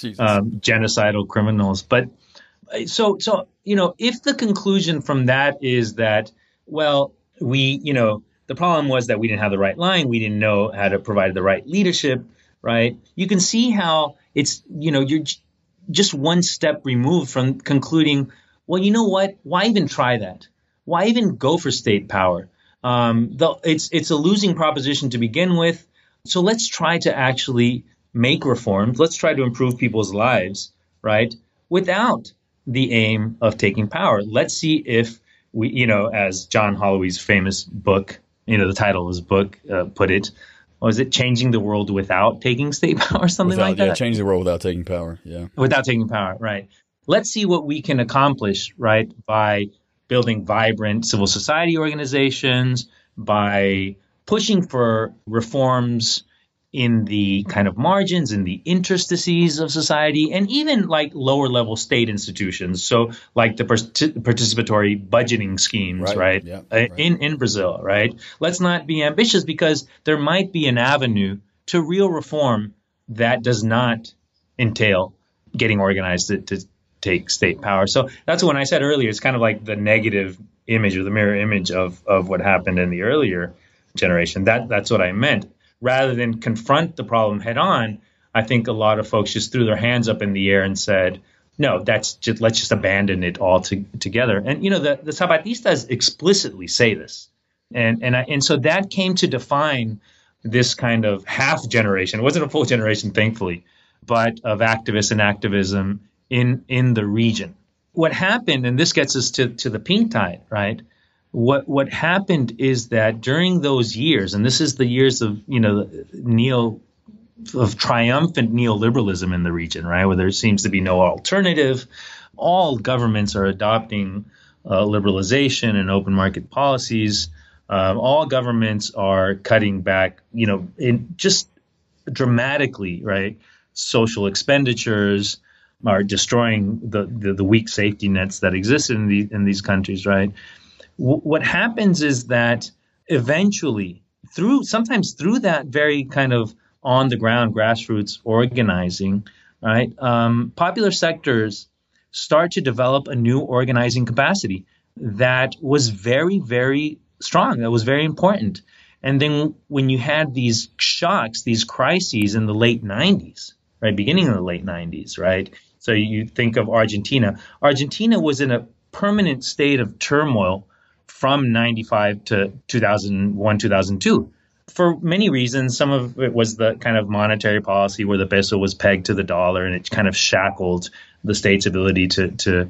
these um, genocidal criminals. But so so you know, if the conclusion from that is that well, we you know the problem was that we didn't have the right line, we didn't know how to provide the right leadership, right? You can see how it's you know you're just one step removed from concluding. Well, you know what? Why even try that? Why even go for state power? Um, the, it's it's a losing proposition to begin with. So let's try to actually make reforms. Let's try to improve people's lives, right? Without the aim of taking power. Let's see if we, you know, as John Holloway's famous book, you know, the title of his book uh, put it, was it changing the world without taking state power, or something without, like that? yeah, change the world without taking power. Yeah. without taking power, right? Let's see what we can accomplish, right, by building vibrant civil society organizations, by pushing for reforms in the kind of margins, in the interstices of society, and even like lower level state institutions. So, like the participatory budgeting schemes, Right, right? yeah, Uh, right. In in Brazil, right? Let's not be ambitious because there might be an avenue to real reform that does not entail getting organized to, to take state power. So that's when I said earlier, it's kind of like the negative image or the mirror image of, of what happened in the earlier generation. That that's what I meant. Rather than confront the problem head on, I think a lot of folks just threw their hands up in the air and said, no, that's just let's just abandon it all to, together. And you know, the, the Zapatistas explicitly say this. And and I, and so that came to define this kind of half generation. It wasn't a full generation, thankfully, but of activists and activism in in the region. What happened, and this gets us to, to the pink tide, right? What what happened is that during those years, and this is the years of you know neo of triumphant neoliberalism in the region, right, where there seems to be no alternative. All governments are adopting uh, liberalization and open market policies. Um, all governments are cutting back, you know, in just dramatically, right? Social expenditures are destroying the, the, the weak safety nets that exist in, the, in these countries, right? W- what happens is that eventually, through sometimes through that very kind of on the ground grassroots organizing, right? Um, popular sectors start to develop a new organizing capacity that was very, very strong. That was very important. And then when you had these shocks, these crises in the late 90s, right, beginning of the late 90s, right, So you think of Argentina. Argentina was in a permanent state of turmoil from 95 to 2001, 2002 for many reasons. Some of it was the kind of monetary policy where the peso was pegged to the dollar and it kind of shackled the state's ability to to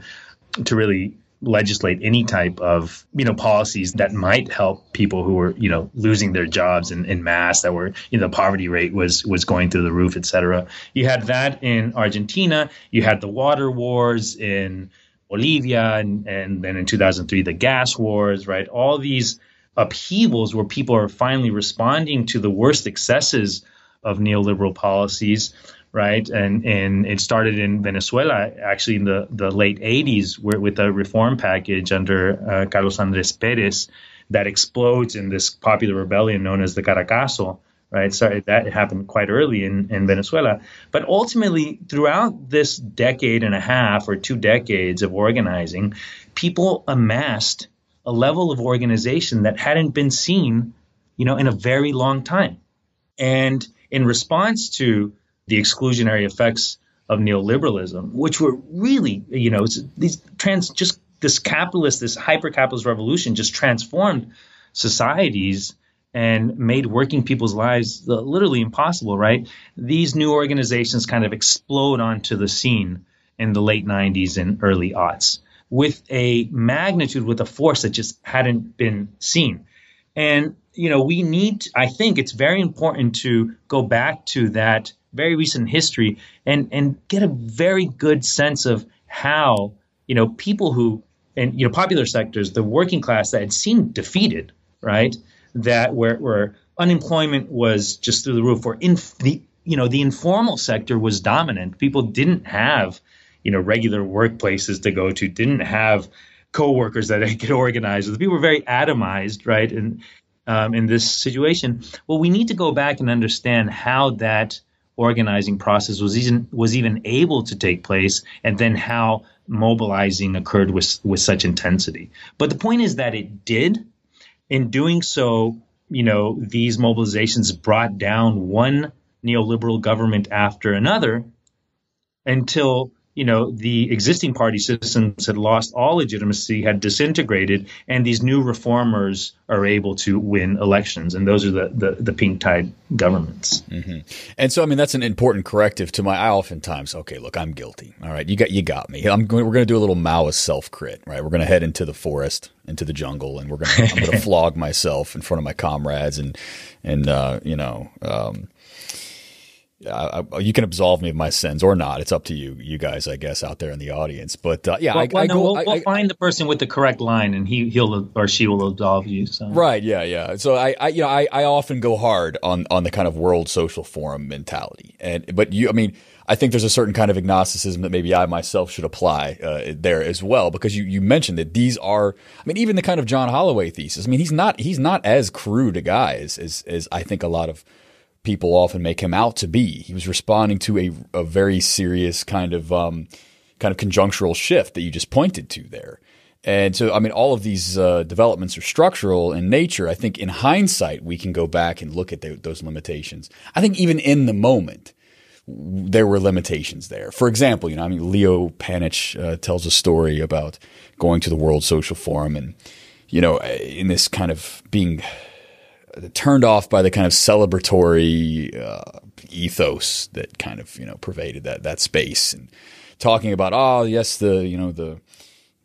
to really legislate any type of you know policies that might help people who were you know losing their jobs in, in mass that were you know the poverty rate was was going through the roof etc you had that in argentina. You had the water wars in bolivia and, and then in 2003 the gas wars right? All these upheavals where people are finally responding to the worst excesses of neoliberal policies right? And and it started in Venezuela actually in the, the late 80s where, with a reform package under uh, Carlos Andres Perez that explodes in this popular rebellion known as the Caracazo, right? So that happened quite early in, in Venezuela. But ultimately, throughout this decade and a half or two decades of organizing, people amassed a level of organization that hadn't been seen, you know, in a very long time. And in response to the exclusionary effects of neoliberalism, which were really, you know, these trans just this capitalist, this hyper capitalist revolution just transformed societies and made working people's lives uh, literally impossible, right? These new organizations kind of explode onto the scene in the late 90s and early aughts with a magnitude, with a force that just hadn't been seen. And, you know, we need, I think it's very important to go back to that very recent history and and get a very good sense of how you know people who and you know popular sectors, the working class that had seemed defeated, right? That where where unemployment was just through the roof, or in the you know the informal sector was dominant. People didn't have you know regular workplaces to go to, didn't have coworkers that they could organize with. People were very atomized, right? And um, in this situation, well, we need to go back and understand how that organizing process was even was even able to take place, and then how mobilizing occurred with with such intensity. But the point is that it did. In doing so, you know, these mobilizations brought down one neoliberal government after another until you know, the existing party systems had lost all legitimacy, had disintegrated, and these new reformers are able to win elections. And those are the, the, the pink tide governments. Mm-hmm. And so, I mean, that's an important corrective to my, I oftentimes, okay, look, I'm guilty. All right. You got, you got me. I'm going, we're going to do a little Maoist self crit, right? We're going to head into the forest, into the jungle, and we're going to, I'm going to flog myself in front of my comrades and, and, uh, you know, um, uh, you can absolve me of my sins or not. It's up to you, you guys, I guess, out there in the audience. But uh, yeah, well, I, well, I no, go, we'll, I, we'll find the person with the correct line, and he he'll or she will absolve you. So. Right? Yeah, yeah. So I, I you know, I, I often go hard on on the kind of World Social Forum mentality, and but you, I mean. I think there's a certain kind of agnosticism that maybe I myself should apply uh, there as well, because you, you mentioned that these are, I mean, even the kind of John Holloway thesis. I mean, he's not he's not as crude a guy as as, as I think a lot of people often make him out to be. He was responding to a, a very serious kind of um, kind of conjunctural shift that you just pointed to there. And so, I mean, all of these uh, developments are structural in nature. I think in hindsight, we can go back and look at the, those limitations. I think even in the moment, there were limitations there. For example, you know, I mean, Leo Panitch uh, tells a story about going to the World Social Forum and, you know, in this kind of being turned off by the kind of celebratory uh, ethos that kind of you know pervaded that that space and talking about oh yes the you know the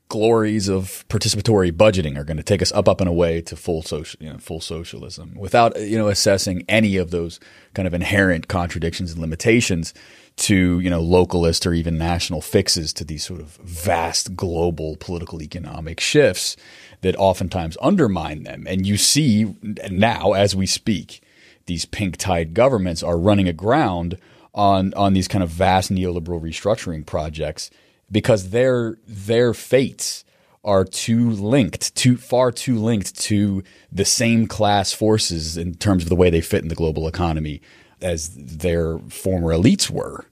glories of participatory budgeting are going to take us up up and away to full social you know full socialism without you know assessing any of those kind of inherent contradictions and limitations to you know localist or even national fixes to these sort of vast global political economic shifts that oftentimes undermine them. And you see now, as we speak, these pink tide governments are running aground on on these kind of vast neoliberal restructuring projects because their their fates are too linked, too far too linked to the same class forces in terms of the way they fit in the global economy as their former elites were.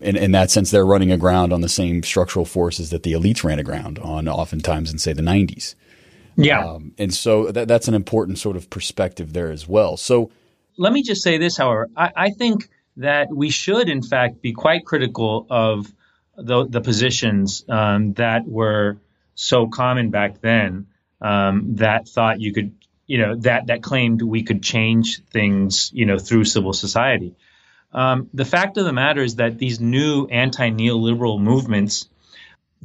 In, in that sense, they're running aground on the same structural forces that the elites ran aground on, oftentimes in say the 90s. Yeah. Um, and so that, that's an important sort of perspective there as well. So let me just say this, however, I, I think that we should, in fact, be quite critical of the, the positions um, that were so common back then um, that thought you could, you know, that that claimed we could change things, you know, through civil society. Um, the fact of the matter is that these new anti-neoliberal movements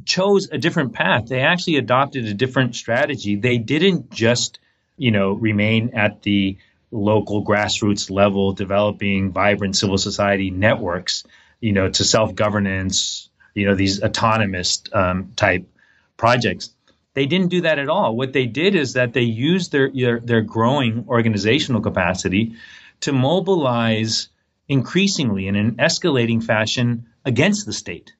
chose a different path. They actually adopted a different strategy. They didn't just, you know, remain at the local grassroots level, developing vibrant civil society networks, you know, to self-governance, you know, these autonomous um, type projects. They didn't do that at all. What they did is that they used their, their, their growing organizational capacity to mobilize increasingly in an escalating fashion against the state.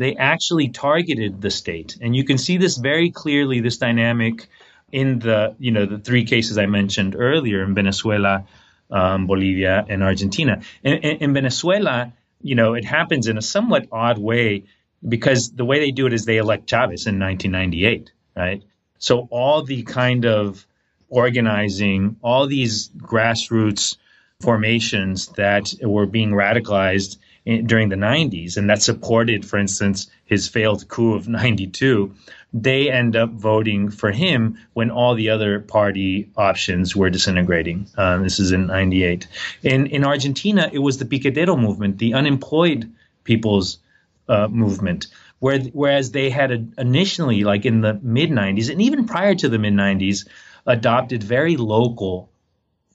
They actually targeted the state. And you can see this very clearly, this dynamic in the, you know, the three cases I mentioned earlier in Venezuela, um, Bolivia, and Argentina. In, in, in Venezuela, you know, it happens in a somewhat odd way because the way they do it is they elect Chavez in 1998, right? So all the kind of organizing, all these grassroots formations that were being radicalized in, during the 90s and that supported, for instance, his failed coup of 92, they end up voting for him when all the other party options were disintegrating. Um, this is in 98. In, in Argentina, it was the Piquetero movement, the unemployed people's uh, movement. Where, whereas they had initially, like in the mid 90s, and even prior to the mid 90s, adopted very local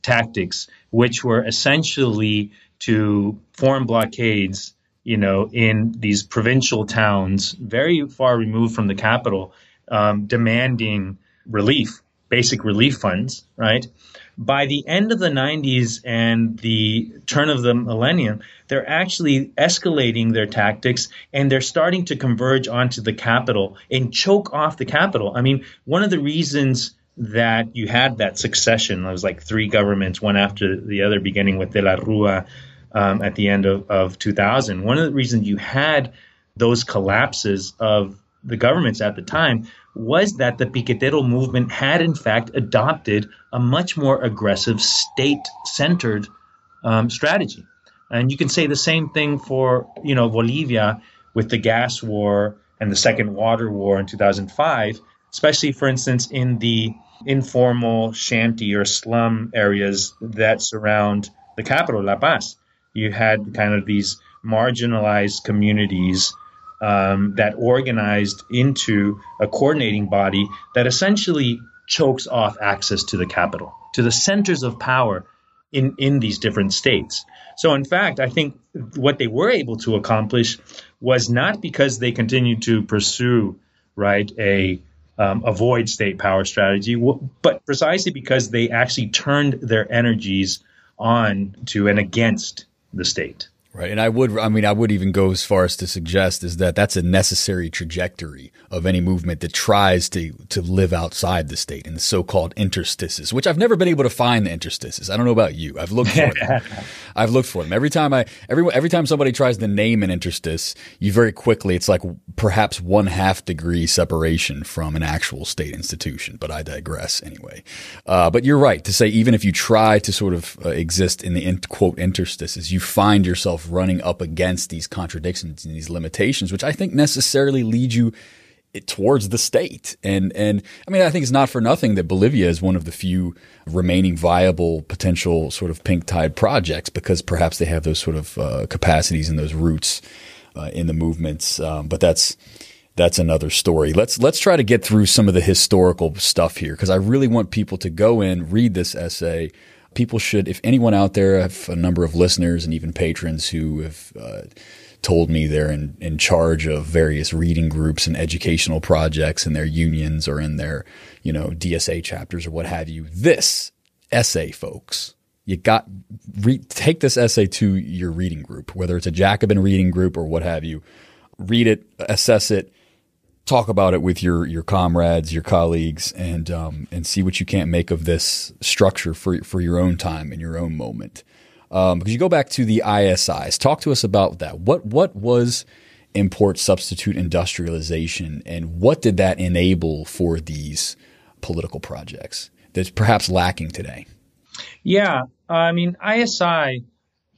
tactics, which were essentially to form blockades, you know, in these provincial towns, very far removed from the capital, um, demanding relief, basic relief funds, right? By the end of the 90s and the turn of the millennium, they're actually escalating their tactics and they're starting to converge onto the capital and choke off the capital. I mean, one of the reasons that you had that succession. It was like three governments, one after the other, beginning with De La Rua um, at the end of, of 2000. One of the reasons you had those collapses of the governments at the time was that the Piquetero movement had, in fact, adopted a much more aggressive state centered um, strategy. And you can say the same thing for, you know, Bolivia with the gas war and the second water war in 2005, especially, for instance, in the informal shanty or slum areas that surround the capital, La Paz. You had kind of these marginalized communities um, that organized into a coordinating body that essentially chokes off access to the capital, to the centers of power in, in these different states. So, in fact, I think what they were able to accomplish was not because they continued to pursue, right, a um, avoid state power strategy, but precisely because they actually turned their energies on to and against the state. Right. And I would, I mean, I would even go as far as to suggest is that that's a necessary trajectory of any movement that tries to, to live outside the state in the so-called interstices, which I've never been able to find the interstices. I don't know about you. I've looked for them. I've looked for them. Every time I, every, every time somebody tries to name an interstice, you very quickly, it's like perhaps one half degree separation from an actual state institution, but I digress anyway. Uh, but you're right to say, even if you try to sort of uh, exist in the in, quote interstices, you find yourself running up against these contradictions and these limitations, which I think necessarily lead you towards the state. And and I mean, I think it's not for nothing that Bolivia is one of the few remaining viable potential sort of pink tide projects because perhaps they have those sort of uh, capacities and those roots uh, in the movements. Um, but that's that's another story. Let's let's try to get through some of the historical stuff here because I really want people to go in, read this essay, people should, if anyone out there, I have a number of listeners and even patrons who have uh, told me they're in, in charge of various reading groups and educational projects in their unions or in their, you know, DSA chapters or what have you. This essay, folks, you got re- take this essay to your reading group, whether it's a Jacobin reading group or what have you. Read it, assess it, talk about it with your your comrades, your colleagues, and um, and see what you can't make of this structure for for your own time and your own moment. Um, because you go back to the ISIs, talk to us about that. What what was import substitute industrialization, and what did that enable for these political projects that's perhaps lacking today? Yeah, I mean ISI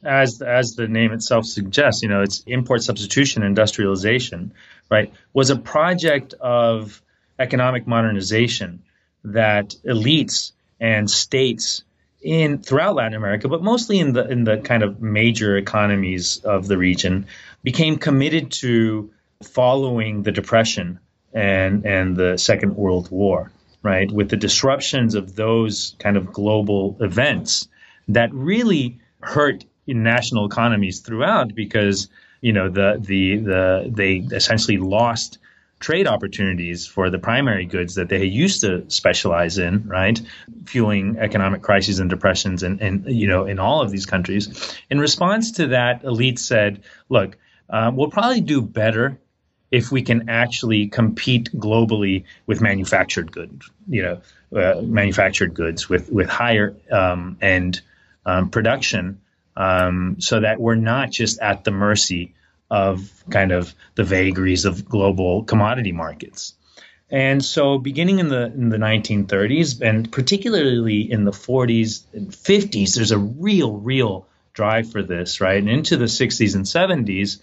as as the name itself suggests, you know, it's import substitution industrialization, right? Was a project of economic modernization that elites and states in throughout Latin America, but mostly in the in the kind of major economies of the region, became committed to following the depression and and the Second World War, right? With the disruptions of those kind of global events that really hurt national economies throughout because you know the the the they essentially lost trade opportunities for the primary goods that they used to specialize in, right? Fueling economic crises and depressions and, and you know, in all of these countries. In response to that, elites said, look, uh, we'll probably do better if we can actually compete globally with manufactured goods, you know, uh, manufactured goods with, with higher um, end um, production um, so that we're not just at the mercy of kind of the vagaries of global commodity markets. And so, beginning in the in the 1930s, and particularly in the 40s and 50s, there's a real, real drive for this, right? And into the 60s and 70s,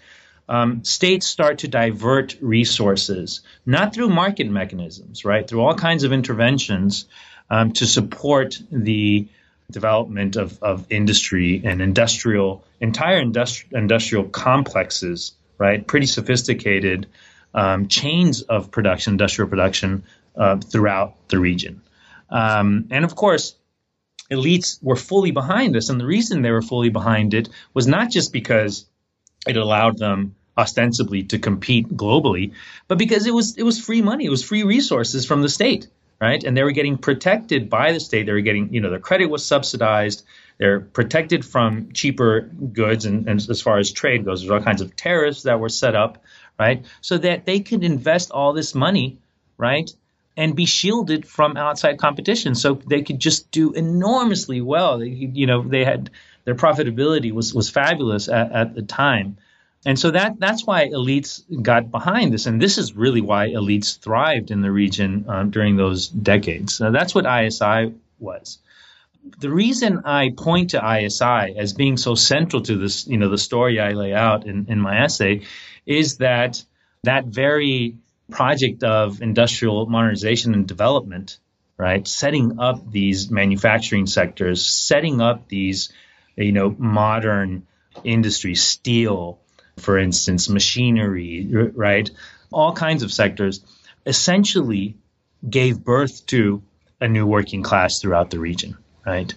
um, states start to divert resources, not through market mechanisms, right? Through all kinds of interventions um, to support the development of, of industry and industrial, entire industri- industrial complexes, right? Pretty sophisticated um, chains of production, industrial production uh, throughout the region. Um, and of course, elites were fully behind this. And the reason they were fully behind it was not just because it allowed them ostensibly to compete globally, but because it was it was free money, it was free resources from the state right? And they were getting protected by the state. They were getting, you know, their credit was subsidized. They're protected from cheaper goods, and, and as far as trade goes, there's all kinds of tariffs that were set up, right? So that they could invest all this money, right? And be shielded from outside competition, so they could just do enormously well. They, you know, they had their profitability was was fabulous at, at the time, and so that that's why elites got behind this, and this is really why elites thrived in the region um, during those decades. Now, that's what ISI was. The reason I point to ISI as being so central to this, you know, the story I lay out in, in my essay, is that that very project of industrial modernization and development, right, setting up these manufacturing sectors, setting up these, you know, modern industries, steel for instance, machinery, right? All kinds of sectors essentially gave birth to a new working class throughout the region, right?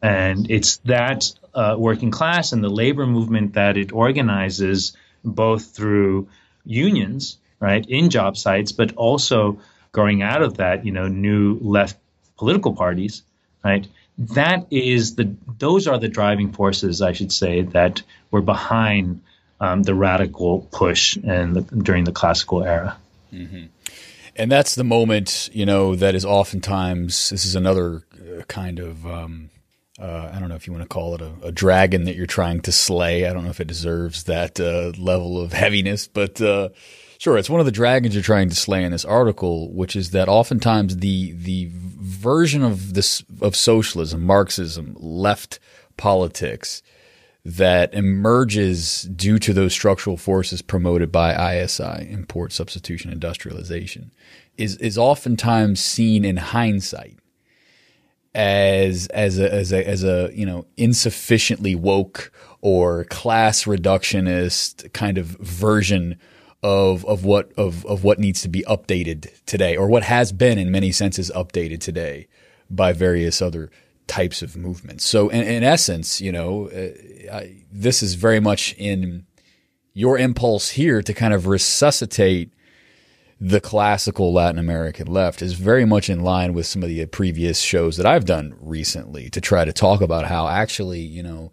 And it's that uh, working class and the labor movement that it organizes both through unions, right, in job sites, but also growing out of that, you know, new left political parties, right? That is the those are the driving forces, I should say, that were behind um, the radical push and during the classical era. Mm-hmm. And that's the moment, you know, that is oftentimes this is another uh, kind of. Um, uh, I don't know if you want to call it a, a, dragon that you're trying to slay. I don't know if it deserves that uh, level of heaviness, but uh, sure, it's one of the dragons you're trying to slay in this article, which is that oftentimes the the version of this of socialism, Marxism, left politics that emerges due to those structural forces promoted by ISI, import substitution industrialization, is is oftentimes seen in hindsight as as a as a as a you know insufficiently woke or class reductionist kind of version of of what of of what needs to be updated today or what has been in many senses updated today by various other types of movements. So in, in essence, you know, uh, I, this is very much in your impulse here to kind of resuscitate the classical Latin American left is very much in line with some of the previous shows that I've done recently to try to talk about how actually, you know,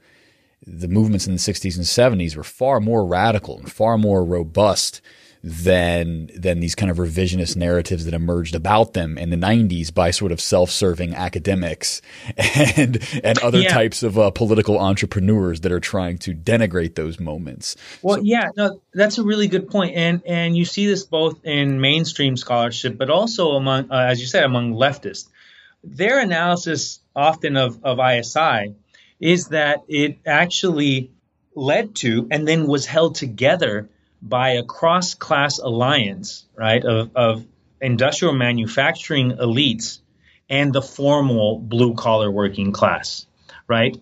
the movements in the 60s and 70s were far more radical and far more robust than than these kind of revisionist narratives that emerged about them in the 90s by sort of self-serving academics and and other yeah. types of uh, political entrepreneurs that are trying to denigrate those moments. Well, so, yeah, no, that's a really good point, and and you see this both in mainstream scholarship, but also among, uh, as you said, among leftists. Their analysis often of of ISI is that it actually led to and then was held together by a cross class alliance, right, of, of industrial manufacturing elites and the formal blue collar working class, right,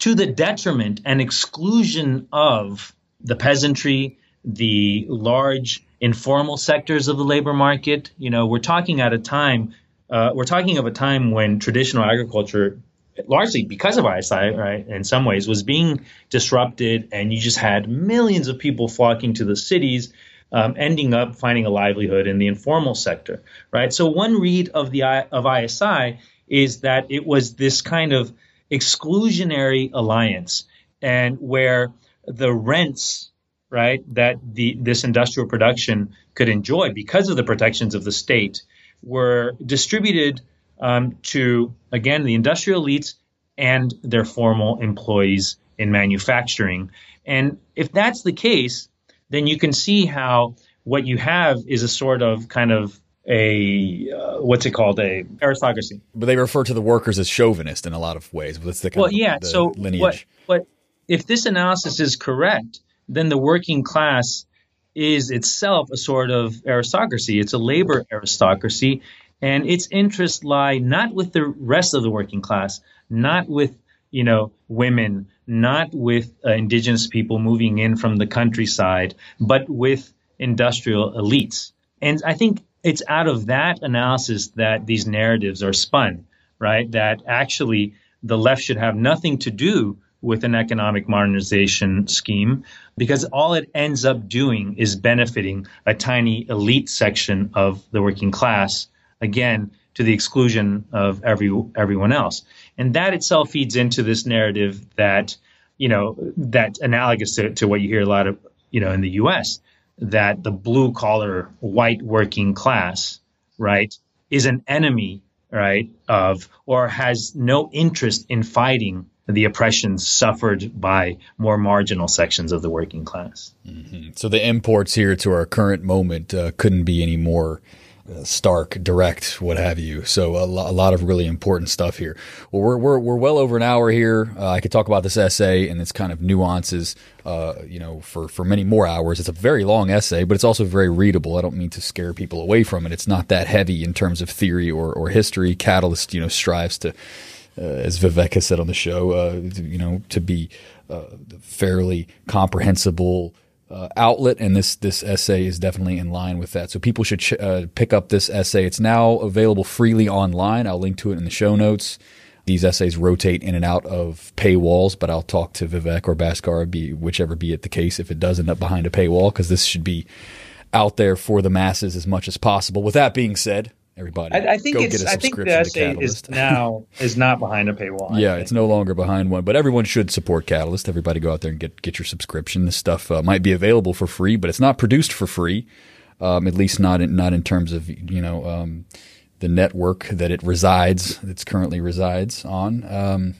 to the detriment and exclusion of the peasantry, the large informal sectors of the labor market. You know, we're talking at a time, uh, we're talking of a time when traditional agriculture largely because of ISI, right, in some ways, was being disrupted, and you just had millions of people flocking to the cities, um, ending up finding a livelihood in the informal sector, right? So one read of the of ISI is that it was this kind of exclusionary alliance, and where the rents, right, that the this industrial production could enjoy because of the protections of the state were distributed um, to, again, the industrial elites and their formal employees in manufacturing. And if that's the case, then you can see how what you have is a sort of kind of a uh, what's it called a aristocracy. But they refer to the workers as chauvinist in a lot of ways. That's the kind well, of yeah. so lineage. What, but if this analysis is correct, then the working class is itself a sort of aristocracy. It's a labor aristocracy, and its interests lie not with the rest of the working class, not with you know women, not with uh, indigenous people moving in from the countryside, but with industrial elites. And I think it's out of that analysis that these narratives are spun, right? That actually the left should have nothing to do with an economic modernization scheme because all it ends up doing is benefiting a tiny elite section of the working class again to the exclusion of every everyone else. And that itself feeds into this narrative that you know that analogous to, to what you hear a lot of you know in the U.S. that the blue collar white working class right is an enemy right of or has no interest in fighting the oppressions suffered by more marginal sections of the working class. Mm-hmm. So the imports here to our current moment uh, couldn't be any more stark, direct, what have you. So a, lo- a, lot of really important stuff here. Well, we're we're, we're well over an hour here. Uh, I could talk about this essay and its kind of nuances, uh, you know, for for many more hours. It's a very long essay, but it's also very readable. I don't mean to scare people away from it. It's not that heavy in terms of theory or or history. Catalyst, you know, strives to. Uh, as Vivek has said on the show, uh, you know, to be uh, fairly comprehensible, uh, outlet, and this this essay is definitely in line with that. So people should ch- uh, pick up this essay. It's now available freely online. I'll link to it in the show notes. These essays rotate in and out of paywalls, but I'll talk to Vivek or Bhaskar, be whichever be it the case, if it does end up behind a paywall, because this should be out there for the masses as much as possible. With that being said, everybody. I, I think it's. I think the essay is now is not behind a paywall. yeah, it's no longer behind one, but everyone should support Catalyst. Everybody go out there and get get your subscription. This stuff uh, might be available for free, but it's not produced for free. Um, at least not in, not in terms of you know um, the network that it resides. It's currently resides on. Um,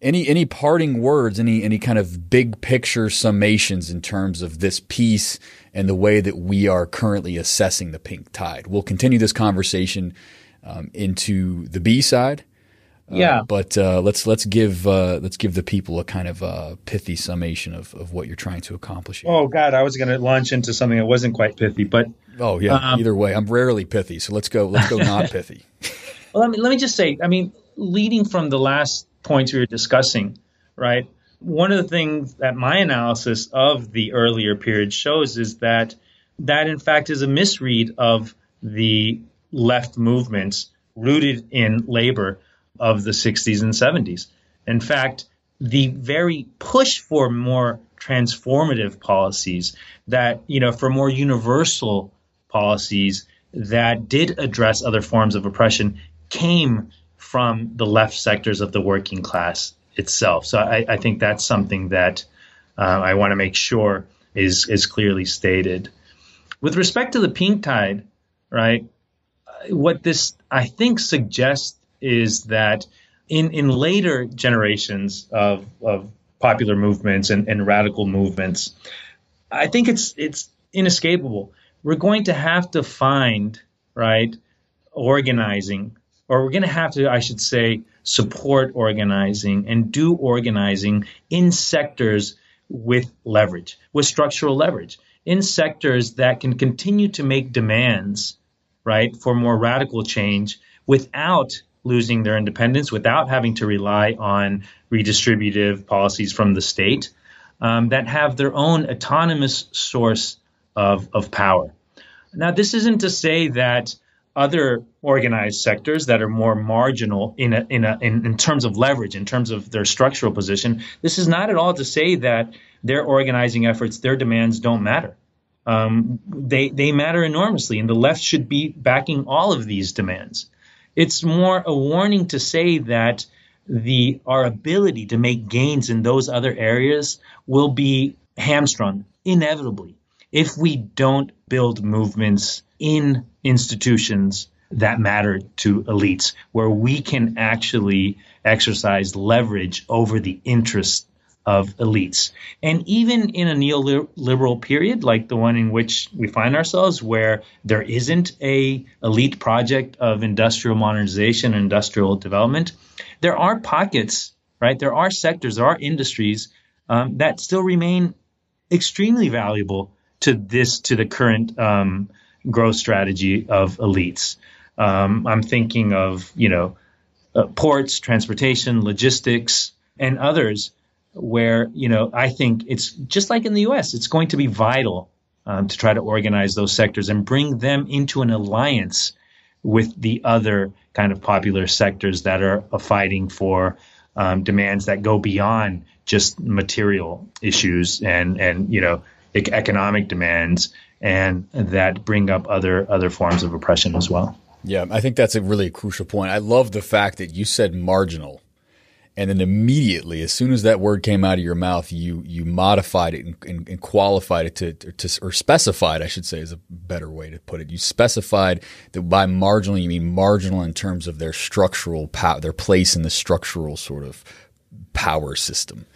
any any parting words, any any kind of big picture summations in terms of this piece and the way that we are currently assessing the pink tide. We'll continue this conversation um, into the B side. Uh, yeah, but uh, let's let's give uh, let's give the people a kind of uh, pithy summation of, of what you're trying to accomplish. Here. Oh God, I was going to launch into something that wasn't quite pithy, but oh yeah, um, either way, I'm rarely pithy, so let's go let's go not pithy. well, let me let me just say, I mean, leading from the last points we were discussing, right? One of the things that my analysis of the earlier period shows is that that in fact is a misread of the left movements rooted in labor of the 60s and 70s. In fact, the very push for more transformative policies that, you know, for more universal policies that did address other forms of oppression came from the left sectors of the working class itself. So I, I think that's something that uh, I want to make sure is is clearly stated. With respect to the pink tide, right? What this I think suggests is that in in later generations of of popular movements and, and radical movements, I think it's it's inescapable. We're going to have to find right organizing or we're going to have to, I should say, support organizing and do organizing in sectors with leverage, with structural leverage in sectors that can continue to make demands, right, for more radical change without losing their independence, without having to rely on redistributive policies from the state, um, that have their own autonomous source of, of power. Now, this isn't to say that other organized sectors that are more marginal in a, in, a, in, in terms of leverage, in terms of their structural position. This is not at all to say that their organizing efforts, their demands don't matter. Um, they they matter enormously, and the left should be backing all of these demands. It's more a warning to say that the our ability to make gains in those other areas will be hamstrung inevitably if we don't build movements in institutions that matter to elites, where we can actually exercise leverage over the interests of elites. And even in a neoliberal period like the one in which we find ourselves, where there isn't a elite project of industrial modernization and industrial development, there are pockets, right? There are sectors, there are industries um, that still remain extremely valuable to this, to the current um, growth strategy of elites. Um, I'm thinking of, you know, uh, ports, transportation, logistics, and others where, you know, I think it's just like in the US, it's going to be vital um, to try to organize those sectors and bring them into an alliance with the other kind of popular sectors that are fighting for um, demands that go beyond just material issues and, and, you know, economic demands and that bring up other other forms of oppression as well. Yeah, I think that's a really crucial point. I love the fact that you said marginal, and then immediately, as soon as that word came out of your mouth, you you modified it and, and, and qualified it to, to or specified, I should say, is a better way to put it. You specified that by marginal, you mean marginal in terms of their structural power, their place in the structural sort of power system,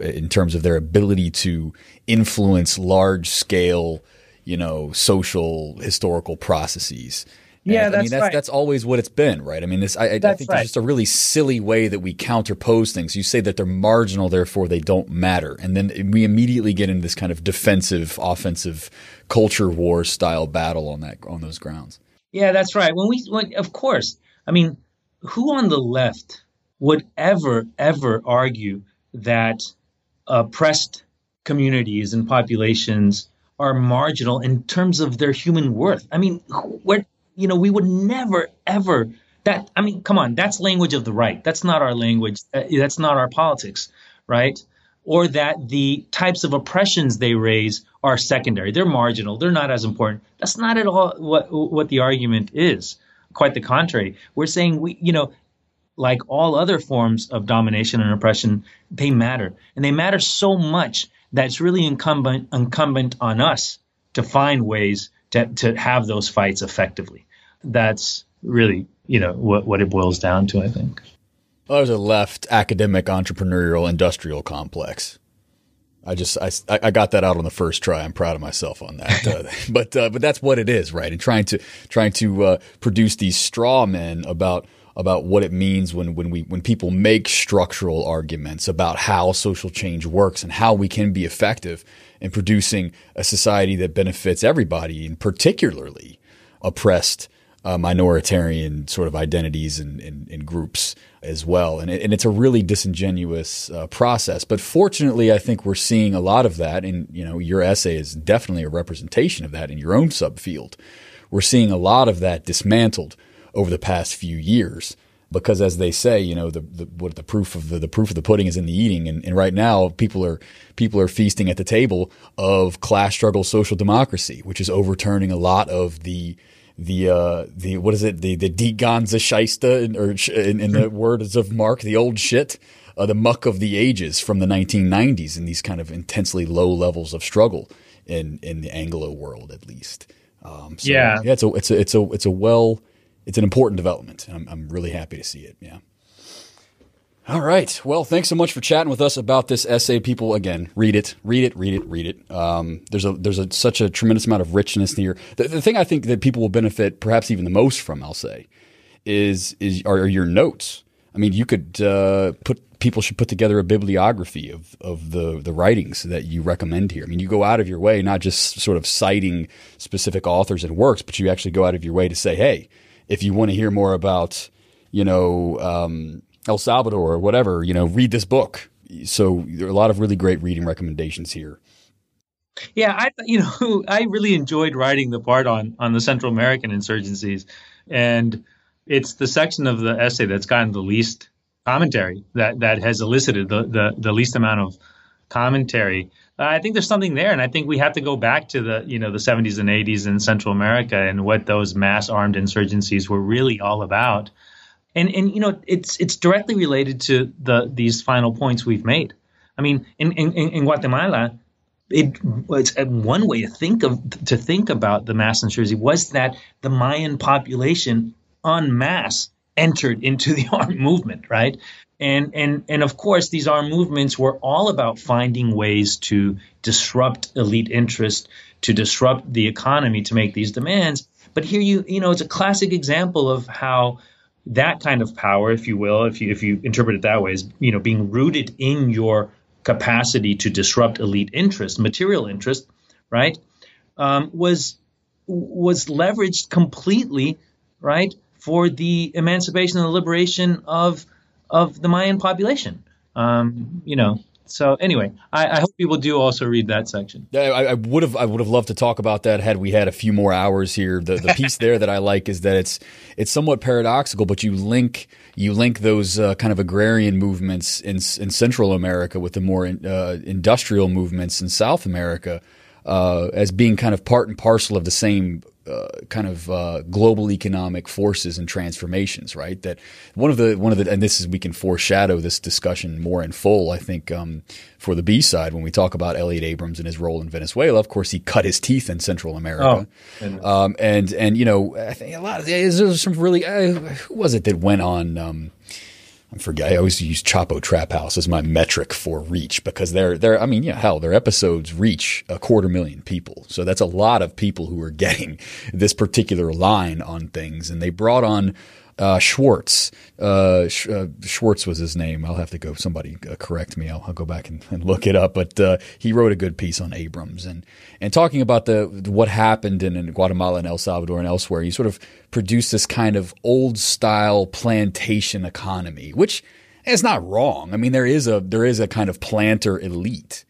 in terms of their ability to influence large scale you know, social historical processes. Yeah, and, that's I mean that's right. that's always what it's been, right? I mean, this I, I think right. it's just a really silly way that we counterpose things. You say that they're marginal, therefore they don't matter, and then we immediately get into this kind of defensive, offensive culture war style battle on that on those grounds. Yeah, that's right. When we, when, of course, I mean, who on the left would ever ever argue that oppressed communities and populations are marginal in terms of their human worth. I mean, we're, you know, we would never, ever, that, I mean, come on, that's language of the right. That's not our language. Uh, that's not our politics, right? Or that the types of oppressions they raise are secondary. They're marginal. They're not as important. That's not at all what, what the argument is. Quite the contrary. We're saying we, you know, like all other forms of domination and oppression, they matter. And they matter so much that it's really incumbent incumbent on us to find ways to, to have those fights effectively. That's really, you know, what, what it boils down to, I think. Well, there's a left academic entrepreneurial industrial complex. I just I, I got that out on the first try. I'm proud of myself on that. Uh, but uh, but that's what it is, right? And trying to trying to uh, produce these straw men about about what it means when, when we when people make structural arguments about how social change works and how we can be effective in producing a society that benefits everybody and particularly oppressed uh, minoritarian sort of identities and, and, and groups as well. And, it, and, it's a really disingenuous uh, process. But fortunately, I think we're seeing a lot of that. And, you know, your essay is definitely a representation of that in your own subfield. We're seeing a lot of that dismantled over the past few years. Because as they say, you know, the, the what the proof of the, the proof of the pudding is in the eating, and, and right now people are people are feasting at the table of class struggle social democracy, which is overturning a lot of the the uh, the what is it the the Die ganze Scheisse or in, in the words of Marx the old shit uh, the muck of the ages from the 1990s and these kind of intensely low levels of struggle in in the Anglo world at least. Um, so, yeah, yeah, it's a it's a it's a it's a well it's an important development. I'm, I'm really happy to see it. Yeah. All right. Well, thanks so much for chatting with us about this essay. People, again, read it, read it, read it, read it. Um, there's a there's a, such a tremendous amount of richness here. The, the, thing I think that people will benefit, perhaps even the most from, I'll say, is is are, your notes. I mean, you could uh, put people should put together a bibliography of of the the writings that you recommend here. I mean, you go out of your way, not just sort of citing specific authors and works, but you actually go out of your way to say, hey, if you want to hear more about, you know, um, El Salvador or whatever, you know, read this book. So there are a lot of really great reading recommendations here. Yeah, I you know I really enjoyed writing the part on on the Central American insurgencies, and it's the section of the essay that's gotten the least commentary that that has elicited the the, the least amount of commentary. I think there's something there, and I think we have to go back to the you know the 70s and 80s in Central America and what those mass armed insurgencies were really all about. And and you know it's it's directly related to the these final points we've made. I mean, in in, in Guatemala, it was one way to think of to think about the mass insurgency was that the Mayan population en masse entered into the armed movement, right? And and and of course, these armed movements were all about finding ways to disrupt elite interest, to disrupt the economy, to make these demands. But here, you you know, it's a classic example of how that kind of power, if you will, if you if you interpret it that way, is you know being rooted in your capacity to disrupt elite interest, material interest, right, um, was was leveraged completely, right, for the emancipation and the liberation of of the Mayan population. Um, you know, so anyway, I, I, hope people do also read that section. I, I would have I would have loved to talk about that had we had a few more hours here. The the piece there that I like is that it's it's somewhat paradoxical, but you link you link those uh, kind of agrarian movements in in Central America with the more uh, industrial movements in South America uh, as being kind of part and parcel of the same uh, kind of uh, global economic forces and transformations, right? That one of the one of the and this is we can foreshadow this discussion more in full. I think um, for the B side when we talk about Elliott Abrams and his role in Venezuela, of course he cut his teeth in Central America, oh, um, and and you know I think a lot of there's some really uh, who was it that went on. Um, I forget. I always use Chapo Trap House as my metric for reach because they're they're. I mean, yeah, hell, their episodes reach a quarter million people. So that's a lot of people who are getting this particular line on things. And they brought on uh, Schwartz. Uh, Sh- uh, Schwartz was his name. I'll have to go. Somebody uh, correct me. I'll, I'll, go back and, and, look it up. But uh, he wrote a good piece on Abrams and and talking about the what happened in, in, Guatemala and El Salvador and elsewhere. He sort of produced this kind of old style plantation economy, which is not wrong. I mean, there is a there is a kind of planter elite.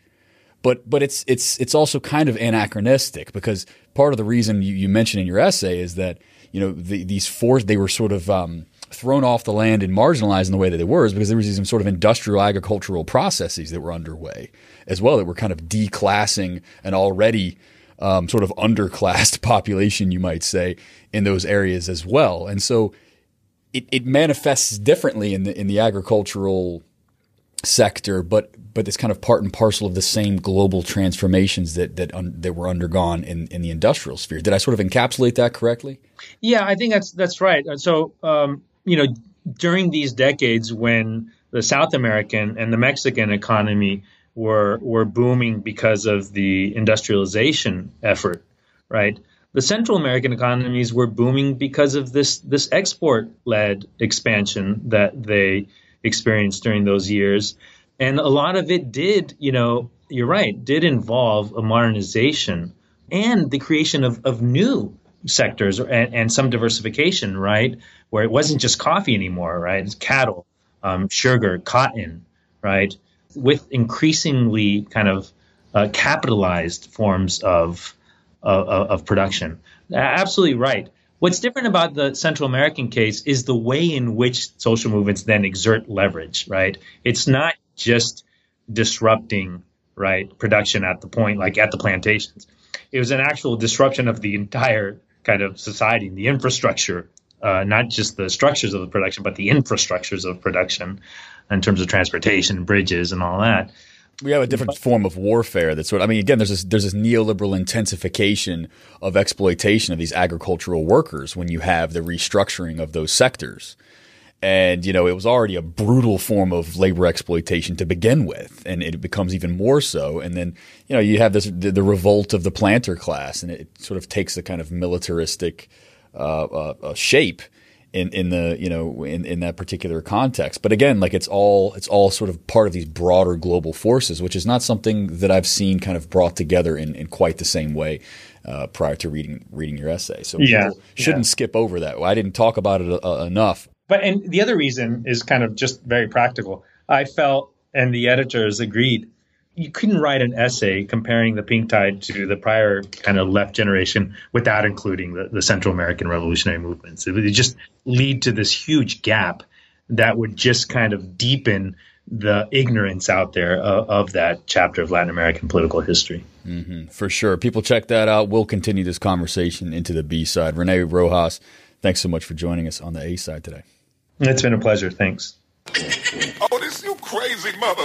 But but it's it's it's also kind of anachronistic because part of the reason you, you mentioned in your essay is that you know, the, these forced, they were sort of um, thrown off the land and marginalized in the way that they were is because there was these sort of industrial agricultural processes that were underway as well that were kind of declassing an already um, sort of underclassed population, you might say, in those areas as well. And so it, it manifests differently in the in the agricultural sector, but but it's kind of part and parcel of the same global transformations that that un, that were undergone in in the industrial sphere. Did I sort of encapsulate that correctly? Yeah, I think that's that's right. So um, you know, during these decades when the South American and the Mexican economy were were booming because of the industrialization effort, right? The Central American economies were booming because of this this export led expansion that they experienced during those years. And a lot of it did, you know, you're right, did involve a modernization and the creation of, of new sectors and, and some diversification, right? Where it wasn't just coffee anymore, right? It's cattle, um, sugar, cotton, right? With increasingly kind of uh, capitalized forms of, of, of production. Absolutely right. What's different about the Central American case is the way in which social movements then exert leverage, right? It's not just disrupting, right, production at the point, like at the plantations. It was an actual disruption of the entire kind of society, the infrastructure, uh, not just the structures of the production, but the infrastructures of production in terms of transportation, bridges, and all that we have a different form of warfare that's sort of, I mean, again, there's this, there's this neoliberal intensification of exploitation of these agricultural workers when you have the restructuring of those sectors. And, you know, it was already a brutal form of labor exploitation to begin with. And it becomes even more so. And then, you know, you have this, the, the revolt of the planter class and it sort of takes a kind of militaristic uh, uh, uh shape in in the you know in in that particular context. But again, like it's all it's all sort of part of these broader global forces, which is not something that I've seen kind of brought together in, in quite the same way uh, prior to reading reading your essay. So yeah, shouldn't yeah. skip over that. I didn't talk about it uh, enough. But and the other reason is kind of just very practical. I felt, and the editors agreed, you couldn't write an essay comparing the pink tide to the prior kind of left generation without including the, the Central American revolutionary movements. It would just lead to this huge gap that would just kind of deepen the ignorance out there of, of that chapter of Latin American political history. Mm-hmm, for sure. People check that out. We'll continue this conversation into the B side. René Rojas, thanks so much for joining us on the A side today. It's been a pleasure. Thanks. Oh, this you crazy mother.